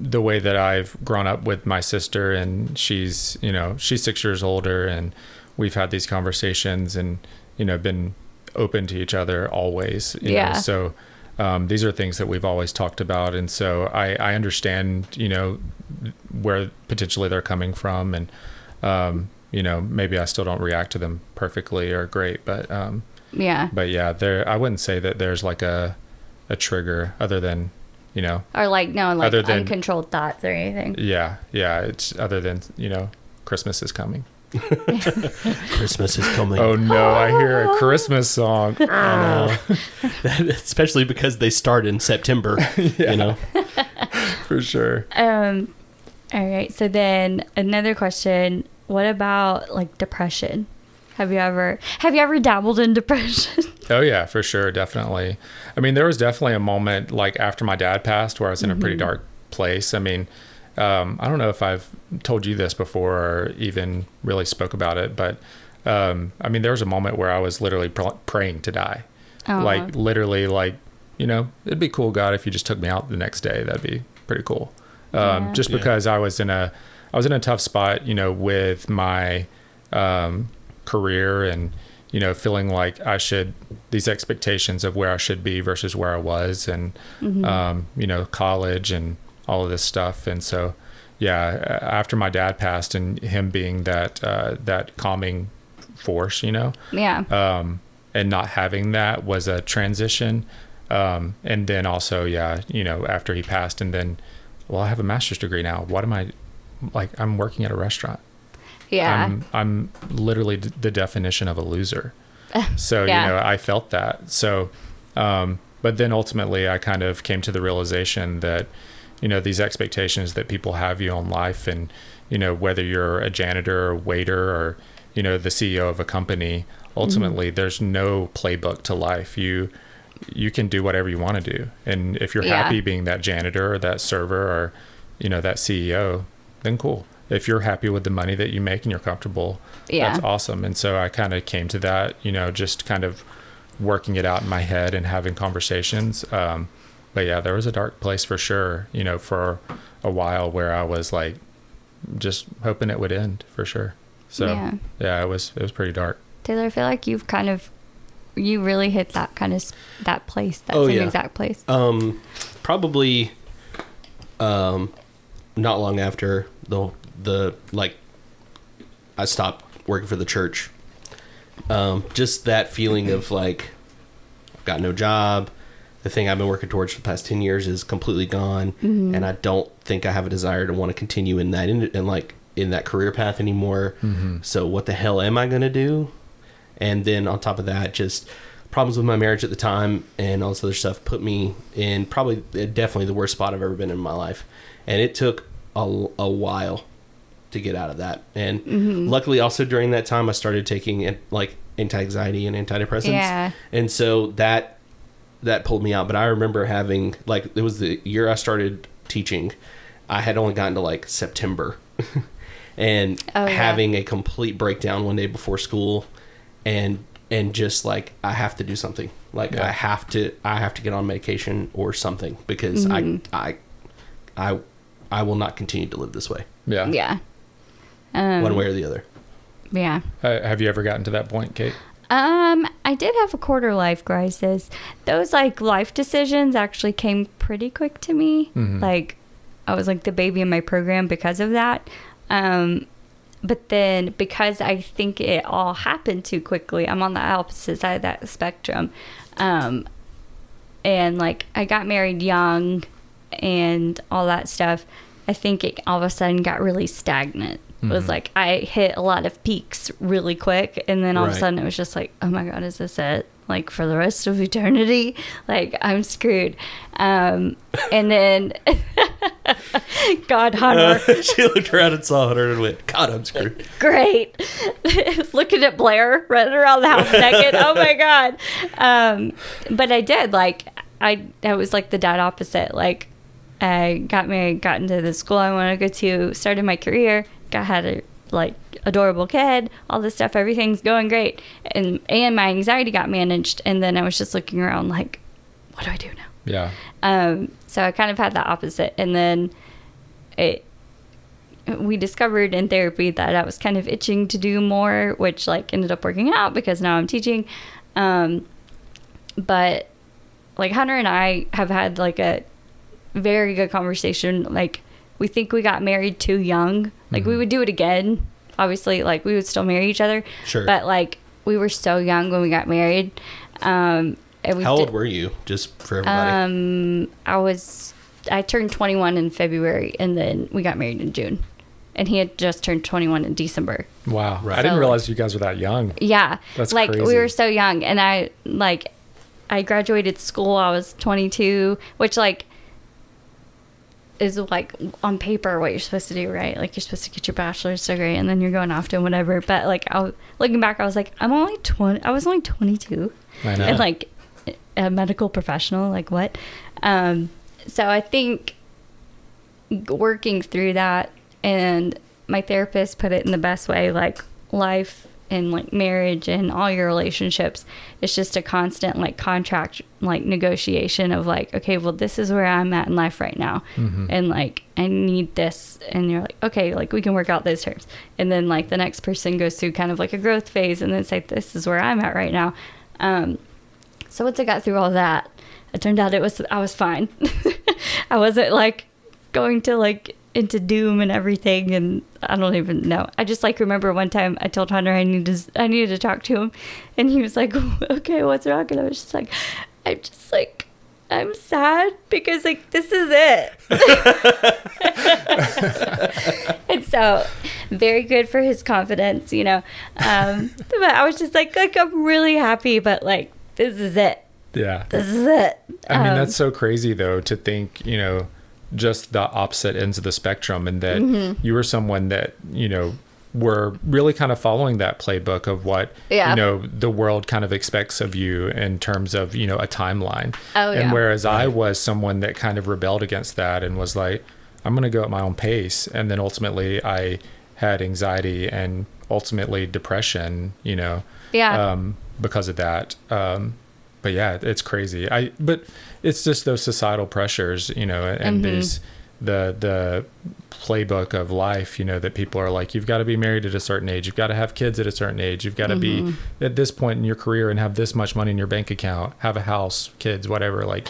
the way that I've grown up with my sister, and she's you know she's six years older, and we've had these conversations, and you know been open to each other always. Yeah. Know? So um, these are things that we've always talked about, and so I I understand you know where potentially they're coming from, and um, you know maybe I still don't react to them perfectly or great, but um, yeah but yeah, there I wouldn't say that there's like a a trigger other than you know or like no like Other than- uncontrolled thoughts or anything yeah yeah it's other than you know Christmas is coming. Christmas is coming. Oh no, I hear a Christmas song. I know. Especially because they start in September. You know. for sure. Um, all right. So then another question: What about like depression? Have you ever have you ever dabbled in depression? Oh yeah, for sure, definitely. I mean, there was definitely a moment like after my dad passed where I was in a pretty dark place. I mean, um, I don't know if I've told you this before or even really spoke about it, but um, I mean, there was a moment where I was literally pr- praying to die. Oh. Like literally, like you know, it'd be cool, God, if you just took me out the next day. That'd be pretty cool. Um, Yeah. Just Yeah. because I was in a, I was in a tough spot, you know, with my um, career and you know, feeling like I should these expectations of where I should be versus where I was, and Mm-hmm. um, you know, college and all of this stuff. And so, yeah, after my dad passed and him being that uh, that calming force, you know, yeah. um, and not having that was a transition. Um, and then also, yeah, you know, after he passed, and then, well, I have a master's degree now. What am I like? I'm working at a restaurant. Yeah. I'm I'm literally d- the definition of a loser. So Yeah. you know, I felt that. So, um, but then ultimately, I kind of came to the realization that, you know, these expectations that people have you on life, and you know, whether you're a janitor or waiter or you know the CEO of a company, ultimately, there's no playbook to life. You you can do whatever you want to do, and if you're Yeah. happy being that janitor or that server or you know that CEO, then cool. If you're happy with the money that you make and you're comfortable, Yeah. that's awesome. And so I kind of came to that, you know, just kind of working it out in my head and having conversations. Um, but yeah, there was a dark place for sure, you know, for a while where I was like just hoping it would end for sure. So Yeah. yeah, it was it was pretty dark. Taylor, I feel like you've kind of you really hit that kind of that place, that Oh, same yeah. exact place. Um, probably, um, not long after the the like, I stopped working for the church. Um, just that feeling of like, I've got no job. The thing I've been working towards for the past 10 years is completely gone mm-hmm. and I don't think I have a desire to want to continue in that in, in like in that career path anymore. Mm-hmm. So what the hell am I going to do? And then on top of that just problems with my marriage at the time and all this other stuff put me in probably uh, definitely the worst spot I've ever been in my life. And it took a, a while to get out of that. And mm-hmm. luckily also during that time I started taking like anti-anxiety and antidepressants. Yeah. And so that that pulled me out. But I remember having like it was the year I started teaching. I had only gotten to like September, and Oh, yeah. having a complete breakdown one day before school, and and just like I have to do something. Like Yeah. I have to I have to get on medication or something because Mm-hmm. I I I I will not continue to live this way Yeah. Yeah. Um, one way or the other. Yeah. Uh, have you ever gotten to that point, Kate? Um, I did have a quarter life crisis. Those like life decisions actually came pretty quick to me. Like I was like the baby in my program because of that. Um, but then because I think it all happened too quickly, I'm on the opposite side of that spectrum. Um, and like I got married young and all that stuff. I think it all of a sudden got really stagnant. It was like I hit a lot of peaks really quick, and then all of a sudden it was just like, oh my god, is this it? Like for the rest of eternity? Like I'm screwed. Um, and then God, Hunter, she looked around and saw her and went, "God, I'm screwed." great. Looking at Blair running around the house naked. Oh my god. Um, but I did like I that was like the dad opposite. Like I got married, got into the school I wanted to go to, started my career, got had a like adorable kid, all this stuff, everything's going great. And and my anxiety got managed and then I was just looking around like, what do I do now? Yeah. Um, so I kind of had the opposite, and then it we discovered in therapy that I was kind of itching to do more, which like ended up working out because now I'm teaching. Um, but like Hunter and I have had like a very good conversation. Like we think we got married too young. Like we would do it again. Obviously, like we would still marry each other. Sure. But like we were so young when we got married. Um, and we How did- old were you? Just for everybody. um, I was I turned 21 in February, and then we got married in June, and he had just turned 21 in December. Wow. Right. I didn't realize you guys were that young. Yeah, That's like crazy. we were so young, and I like I graduated school. I was 22, which like is like on paper what you're supposed to do, right? Like you're supposed to get your bachelor's degree, and then you're going off to whatever. But like I, looking back, I was like, I'm only 20. I was only 22 I know. and like a medical professional like what um so i think working through that and my therapist put it in the best way like life and like marriage and all your relationships it's just a constant like contract like negotiation of like okay well this is where i'm at in life right now. And like i need this. And you're like okay like we can work out those terms. And then like the next person goes through kind of like a growth phase and then say this is where i'm at right now. Um so once I got through all that, it turned out it was I was fine. I wasn't like going to like into doom and everything, and I don't even know. I just like remember one time I told Hunter I needed to, I needed to talk to him, and he was like, "Okay, what's wrong?" And I was just like, "I'm just like." I'm sad because like this is it. and so very good for his confidence, you know. Um, but I was just like like I'm really happy, but like this is it. yeah. This is it. I mean, Um, that's so crazy though to think, you know, just the opposite ends of the spectrum and that Mm-hmm. you were someone that, you know, were really kind of following that playbook of what Yeah. you know the world kind of expects of you in terms of you know a timeline Oh, and yeah. whereas i was someone that kind of rebelled against that and was like i'm going to go at my own pace and then ultimately i had anxiety and ultimately depression you know Yeah. um, because of that. Um, but yeah, it's crazy. I but it's just those societal pressures, you know, and Mm-hmm. these the the playbook of life, you know, that people are like, you've got to be married at a certain age, you've got to have kids at a certain age, you've got to Mm-hmm. be at this point in your career and have this much money in your bank account, have a house, kids, whatever. Like,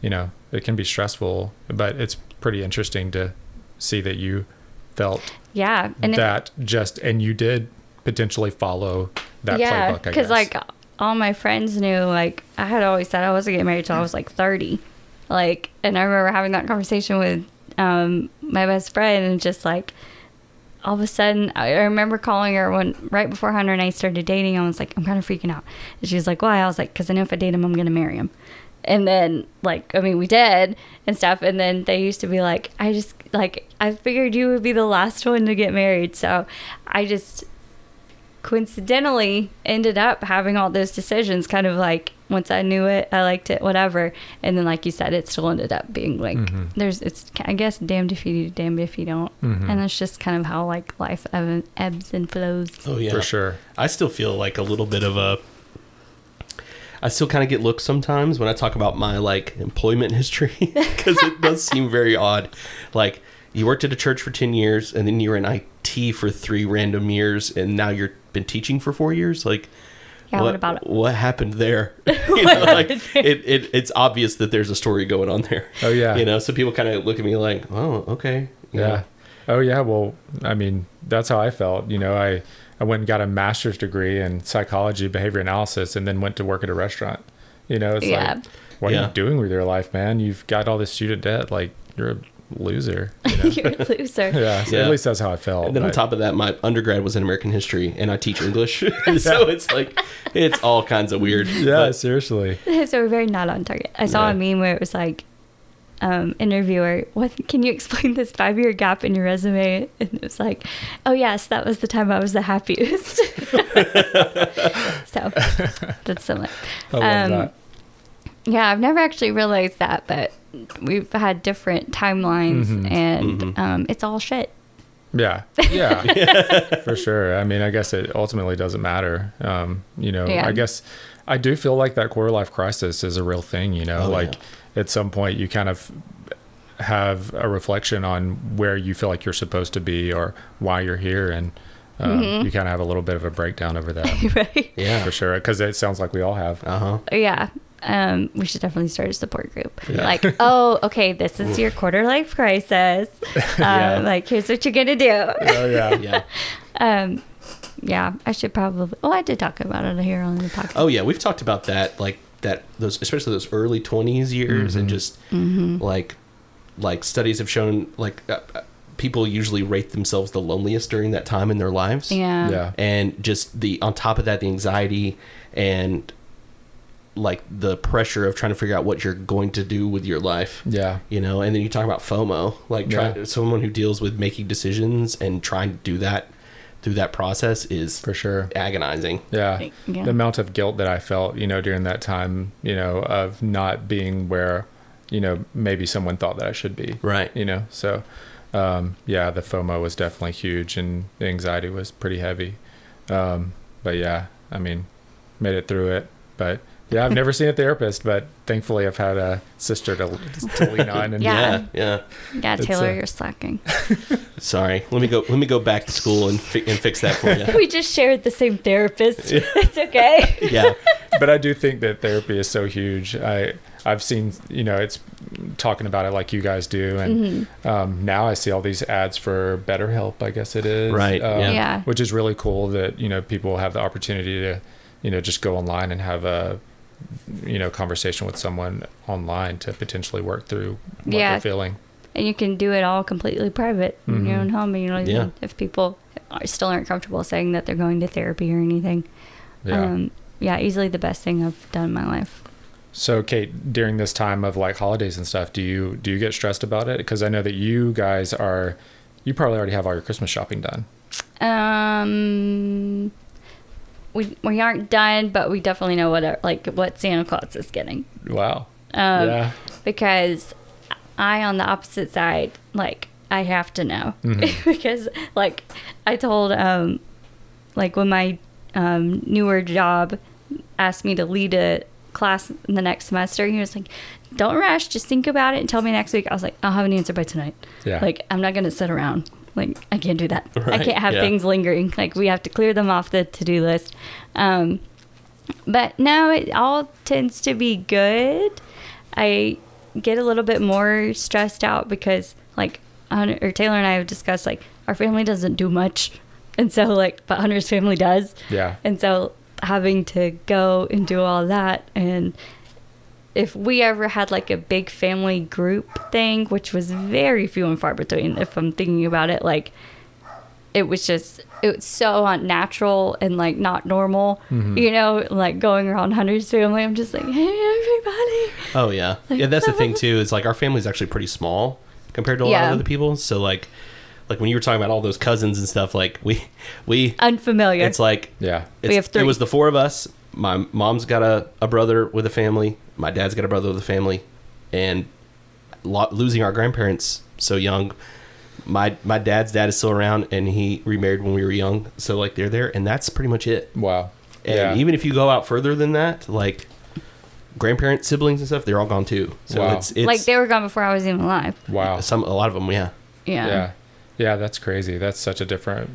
you know, it can be stressful, but it's pretty interesting to see that you felt yeah. And it, that just and you did potentially follow that yeah, playbook. I because like all my friends knew like I had always said I wasn't getting married till I was like 30. Like and I remember having that conversation with um my best friend and just like all of a sudden I remember calling her when right before Hunter and I started dating. I was like, I'm kind of freaking out. And she was like, Why? I was like, Because I know if I date him, I'm gonna marry him. And then like I mean we did and stuff. And then they used to be like, I just like I figured you would be the last one to get married. So I just coincidentally ended up having all those decisions kind of like once I knew it, I liked it, whatever. And then, like you said, it still ended up being like Mhm. there's it's I guess damned if you do, damned if you don't, Mhm. and that's just kind of how like life ebbs and flows. Oh yeah, For sure. I still feel like a little bit of a. I still kind of get looks sometimes when I talk about my like employment history because it does seem very odd. Like you worked at a church for ten years and then you were in IT for three random years and now you've been teaching for four years. Like, Yeah, what, about it? What happened there? you know, like it, it, it's obvious that there's a story going on there. Oh, yeah. You know, so people kind of look at me like, oh, okay. you Yeah. know. Oh yeah. Well, I mean, that's how I felt. You know, I I went and got a master's degree in psychology, behavior analysis, and then went to work at a restaurant. You know, it's Yeah. like, what are you doing with your life, man? You've got all this student debt. Like, you're a loser. You know? You're a loser. yeah, so Yeah. At least that's how I felt. And then on top of that, my undergrad was in American history, and I teach English, so it's like it's all kinds of weird. yeah, But- seriously. so we're very not on target. I saw Yeah. a meme where it was like, um, interviewer, what can you explain this five year gap in your resume? And it was like, oh yes, that was the time I was the happiest. so that's similar. I love Um, that. Yeah, I've never actually realized that, but we've had different timelines, Mhm. and Mhm. um, it's all shit. Yeah, yeah, for sure. I mean, I guess it ultimately doesn't matter. Um, you know, Yeah. I guess I do feel like that quarter life crisis is a real thing. You know, Oh, like at some point you kind of have a reflection on where you feel like you're supposed to be or why you're here, and um, Mm-hmm. you kind of have a little bit of a breakdown over that right? yeah, for sure. Because it sounds like we all have. uh huh. Yeah. Um, we should definitely start a support group. Yeah. Like, oh, okay, this is your quarter life crisis. Um, Yeah. Like, here's what you're gonna do. Oh yeah, Yeah. Um, yeah, I should probably. Well, I did talk about it here on the podcast. Oh yeah, we've talked about that, like that those, especially those early twenties years, and Mhm. just Mm-hmm. like like studies have shown like uh, uh, people usually rate themselves the loneliest during that time in their lives. yeah. yeah, and just the on top of that the anxiety and like the pressure of trying to figure out what you're going to do with your life yeah, you know and then you talk about fomo like try, Yeah. someone who deals with making decisions and trying to do that through that process is for sure. agonizing Yeah. Yeah. The amount of guilt that I felt, you know, during that time, you know, of not being where, you know, maybe someone thought that I should be. right You know, so um, yeah, the FOMO was definitely huge and the anxiety was pretty heavy. Um, but yeah, I mean, made it through it. But yeah, I've never seen a therapist, but thankfully I've had a sister to, to lean on. And Yeah. yeah yeah Yeah, Taylor, uh, you're slacking. sorry let me go let me go back to school and, fi- and fix that for you we just shared the same therapist. it's okay. yeah but I do think that therapy is so huge. I I've seen you know it's talking about it like you guys do, and Mm-hmm. um, now I see all these ads for BetterHelp. I guess it is Right, um, yeah. Yeah. which is really cool that you know people have the opportunity to you know just go online and have a you know conversation with someone online to potentially work through what Yeah. they're feeling. and you can do it all completely private in your own home. You know, Yeah. if people are, still aren't comfortable saying that they're going to therapy or anything. Yeah. Um, yeah, easily the best thing I've done in my life. So, Kate, during this time of like holidays and stuff, do you do you get stressed about it? Because I know that you guys are, you probably already have all your Christmas shopping done. Um, we we aren't done, but we definitely know what our, like what Santa Claus is getting. Wow. Um, yeah. because I on the opposite side, like I have to know Mhm. because like I told um like when my um newer job asked me to lead a class in the next semester, he was like, "Don't rush, just think about it and tell me next week." I was like, "I'll have an answer by tonight." Yeah. Like I'm not gonna sit around. Like I can't do that. I can't have yeah. things lingering. Like we have to clear them off the to do list. Um, but no, it all tends to be good. I get a little bit more stressed out because like Hunter, or Taylor and I have discussed like our family doesn't do much, and so like but Hunter's family does, yeah. and so having to go and do all that and if we ever had like a big family group thing, which was very few and far between, if I'm thinking about it, like it was just it was so unnatural and like not normal, Mm-hmm. you know, like going around Hunter's family. I'm just like, hey everybody. Oh yeah, yeah. That's the thing too. Is like our family's actually pretty small compared to a lot Yeah. of other people. So like, like when you were talking about all those cousins and stuff, like we we Unfamiliar. it's like Yeah. it's, have three. It was the four of us. My mom's got a, a brother with a family. My dad's got a brother with a family, and lo- losing our grandparents so young. My my dad's dad is still around, and he remarried when we were young. So like they're there, and that's pretty much it. Wow. And yeah. even if you go out further than that, like grandparents, siblings, and stuff, they're all gone too. So Wow. it's it's like they were gone before I was even alive. wow. some a lot of them, yeah. Yeah. yeah yeah that's crazy that's such a different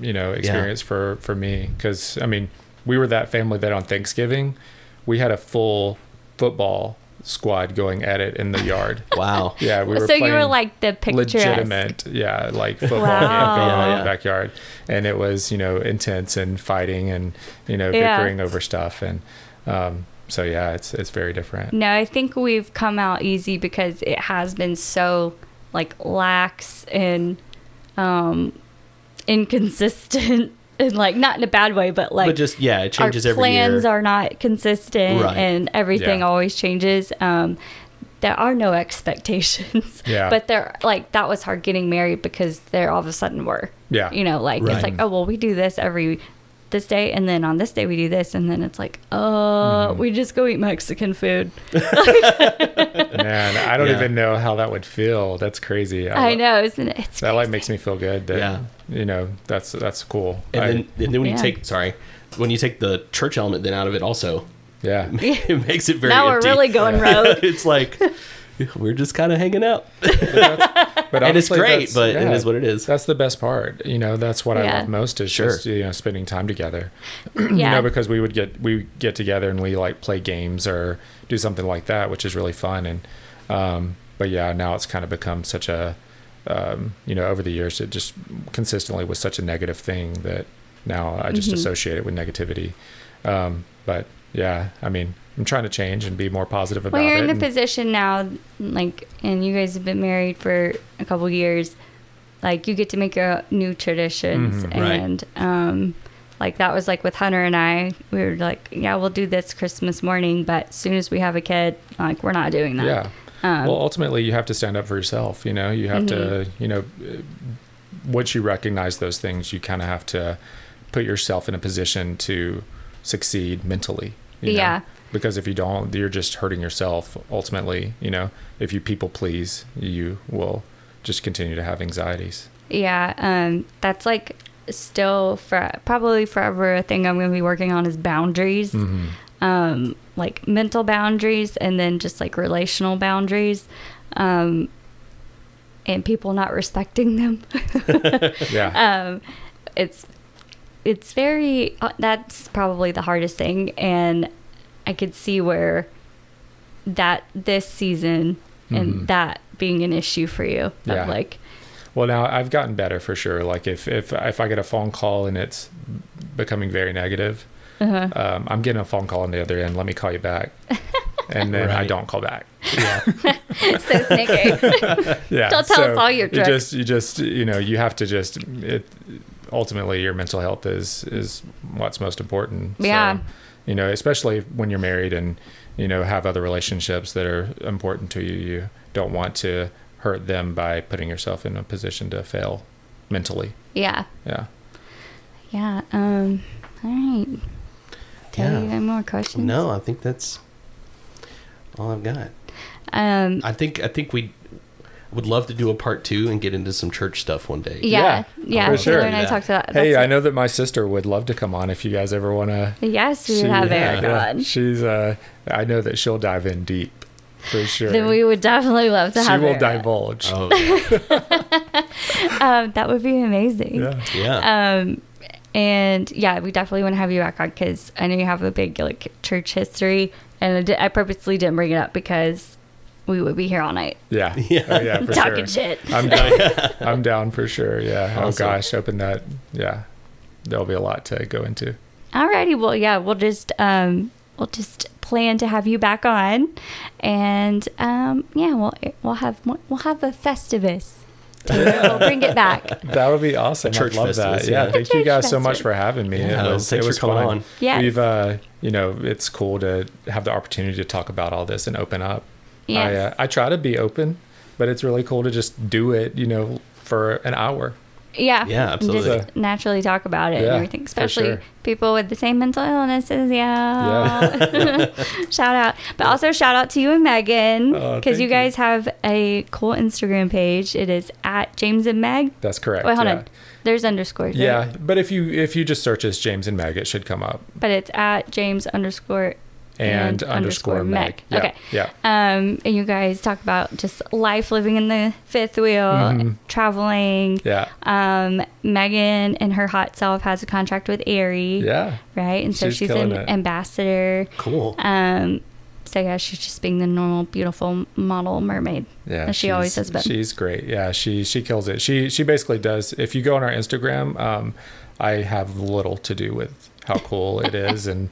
you know experience for for me because i mean we were that family that on thanksgiving we had a full football squad going at it in the yard Wow. yeah we were so you were playing like the picturesque. legitimate yeah like football Wow. game going on Yeah, in the backyard and it was you know intense and fighting and you know Yeah. bickering over stuff and um so yeah it's it's very different No, I think we've come out easy because it has been so like lax and um inconsistent and like not in a bad way, but like but just yeah, it changes our every plans year. are not consistent Right. and everything Yeah. always changes. Um there are no expectations. Yeah. But they're like that was hard getting married because there all of a sudden were. Yeah. You know, like Right. it's like, oh well we do this every this day and then on this day we do this and then it's like, uh Mm-hmm. we just go eat Mexican food. man i don't Yeah. even know how that would feel that's crazy I know, isn't it? It's that like makes me feel good that Yeah. you know that's that's cool And I- then and then when Yeah. you take sorry, when you take the church element then out of it also, yeah it makes it very now we're really going rogue. it's like we're just kind of hanging out. but and it's great, but it yeah, is what it is. that's the best part you know that's what i Yeah. love most is Sure. just you know spending time together yeah. you know because we would get we get together and we like play games or do something like that which is really fun and um but yeah now it's kind of become such a um you know over the years it just consistently was such a negative thing that now i just Mhm. associate it with negativity um but yeah i mean i'm trying to change and be more positive about well, you're it in the position now, like, and you guys have been married for a couple years. Like, you get to make your new traditions, Mhm. Right. and um, like that was like with Hunter and I. We were like, yeah, we'll do this Christmas morning, but as soon as we have a kid, like, we're not doing that. yeah Um, well ultimately you have to stand up for yourself you know you have to Mm-hmm. you know uh, once you recognize those things you kind of have to put yourself in a position to succeed mentally you know? Yeah. Because if you don't you're just hurting yourself ultimately you know if you people please you will just continue to have anxieties Yeah, um, that's like still for probably forever a thing I'm going to be working on is boundaries, Mm-hmm. um, like mental boundaries, and then just like relational boundaries, um, and people not respecting them. yeah um, it's it's very uh, that's probably the hardest thing, and I could see where that this season and Mhm. that being an issue for you. Yeah. like Well, now I've gotten better for sure. Like if if if I get a phone call and it's becoming very negative, uh um, I'm getting a phone call on the other end. Let me call you back, and then I don't call back. Yeah. so sneaky. Yeah, Don't tell us all your you tricks. just you just you know you have to just it. Ultimately, your mental health is is what's most important. Yeah. So, you know, especially when you're married and you know have other relationships that are important to you. You don't want to hurt them by putting yourself in a position to fail mentally. yeah. Yeah. Yeah. Um. All right. Tell Yeah. you any more questions? No, I think that's all I've got. Um. I think I think we would love to do a part two and get into some church stuff one day. Yeah. Yeah, Yeah. for sure. And I Yeah. talked about. Hey, that's I know that my sister would love to come on if you guys ever want to. Yes, we would have Eric on. She's uh I know that she'll dive in deep for sure. Then we would definitely love to have her. She will Eric divulge. Oh, yeah. Um. That would be amazing. Yeah. yeah. Um. And yeah, we definitely want to have you back on because I know you have a big like church history, and I, di- I purposely didn't bring it up because we would be here all night Yeah. Yeah. Oh, yeah, for talking sure. shit. I'm down. I'm down for sure. Yeah. Oh gosh, open that. Yeah. There'll be a lot to go into. Alrighty, well, yeah, we'll just um, we'll just plan to have you back on, and um, yeah, we'll we'll have we'll have a festivus. we'll bring it back. That would be awesome. A church I'd love that. Festivus, Yeah, yeah. thank you church guys so much for having me. Yeah, it was, thanks it for was coming fun. on. Yes. We've, uh, you know, it's cool to have the opportunity to talk about all this and open up. I, uh, I try to be open, but it's really cool to just do it, you know, for an hour. Yeah, Yeah, absolutely. Just naturally talk about it and Yeah, everything, for especially sure. people with the same mental illnesses. Yeah. yeah. shout out, but also shout out to you and Megan Oh, because thank you you. guys have a cool Instagram page. It is at James and Meg. That's correct. Wait, hold yeah. on. There's underscores. right? Yeah, but if you if you just search as James and Meg, it should come up. but it's at James underscore And, underscore Meg. Okay. Yeah. Um, and you guys talk about just life living in the fifth wheel, Mhm. traveling. Yeah. Um, Megan and her hot self has a contract with Aerie, Yeah. right? And so She's she's an it. ambassador. Cool. Um, so yeah, she's just being the normal, beautiful model mermaid. Yeah, she always has been. She's great. Yeah, she she kills it. She she basically does. If you go on our Instagram, um, I have little to do with how cool it is and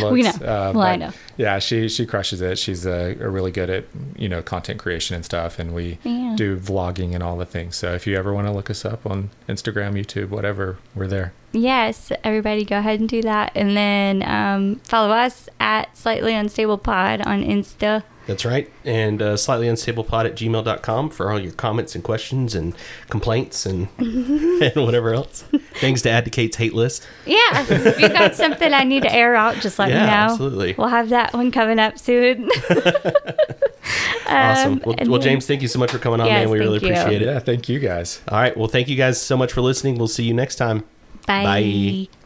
looks. We know. Uh, Well, I know. Yeah, she she crushes it. She's a really good at you know content creation and stuff, and we Yeah. do vlogging and all the things. So if you ever want to look us up on Instagram, YouTube, whatever, we're there. Yes, everybody go ahead and do that. And then um, follow us at Slightly Unstable Pod on Insta. That's right. And uh, slightly unstable pod at gmail.com for all your comments and questions and complaints and, and whatever else. Things to add to Kate's hate list. Yeah, if you got something I need to air out, just let Yeah, me know. absolutely. We'll have that one coming up soon. Awesome. Um, Well, and well, then- James, thank you so much for coming on, Yes, man. We really you. appreciate it. Yeah, thank you guys. All right. Well, thank you guys so much for listening. We'll see you next time. Bye. Bye.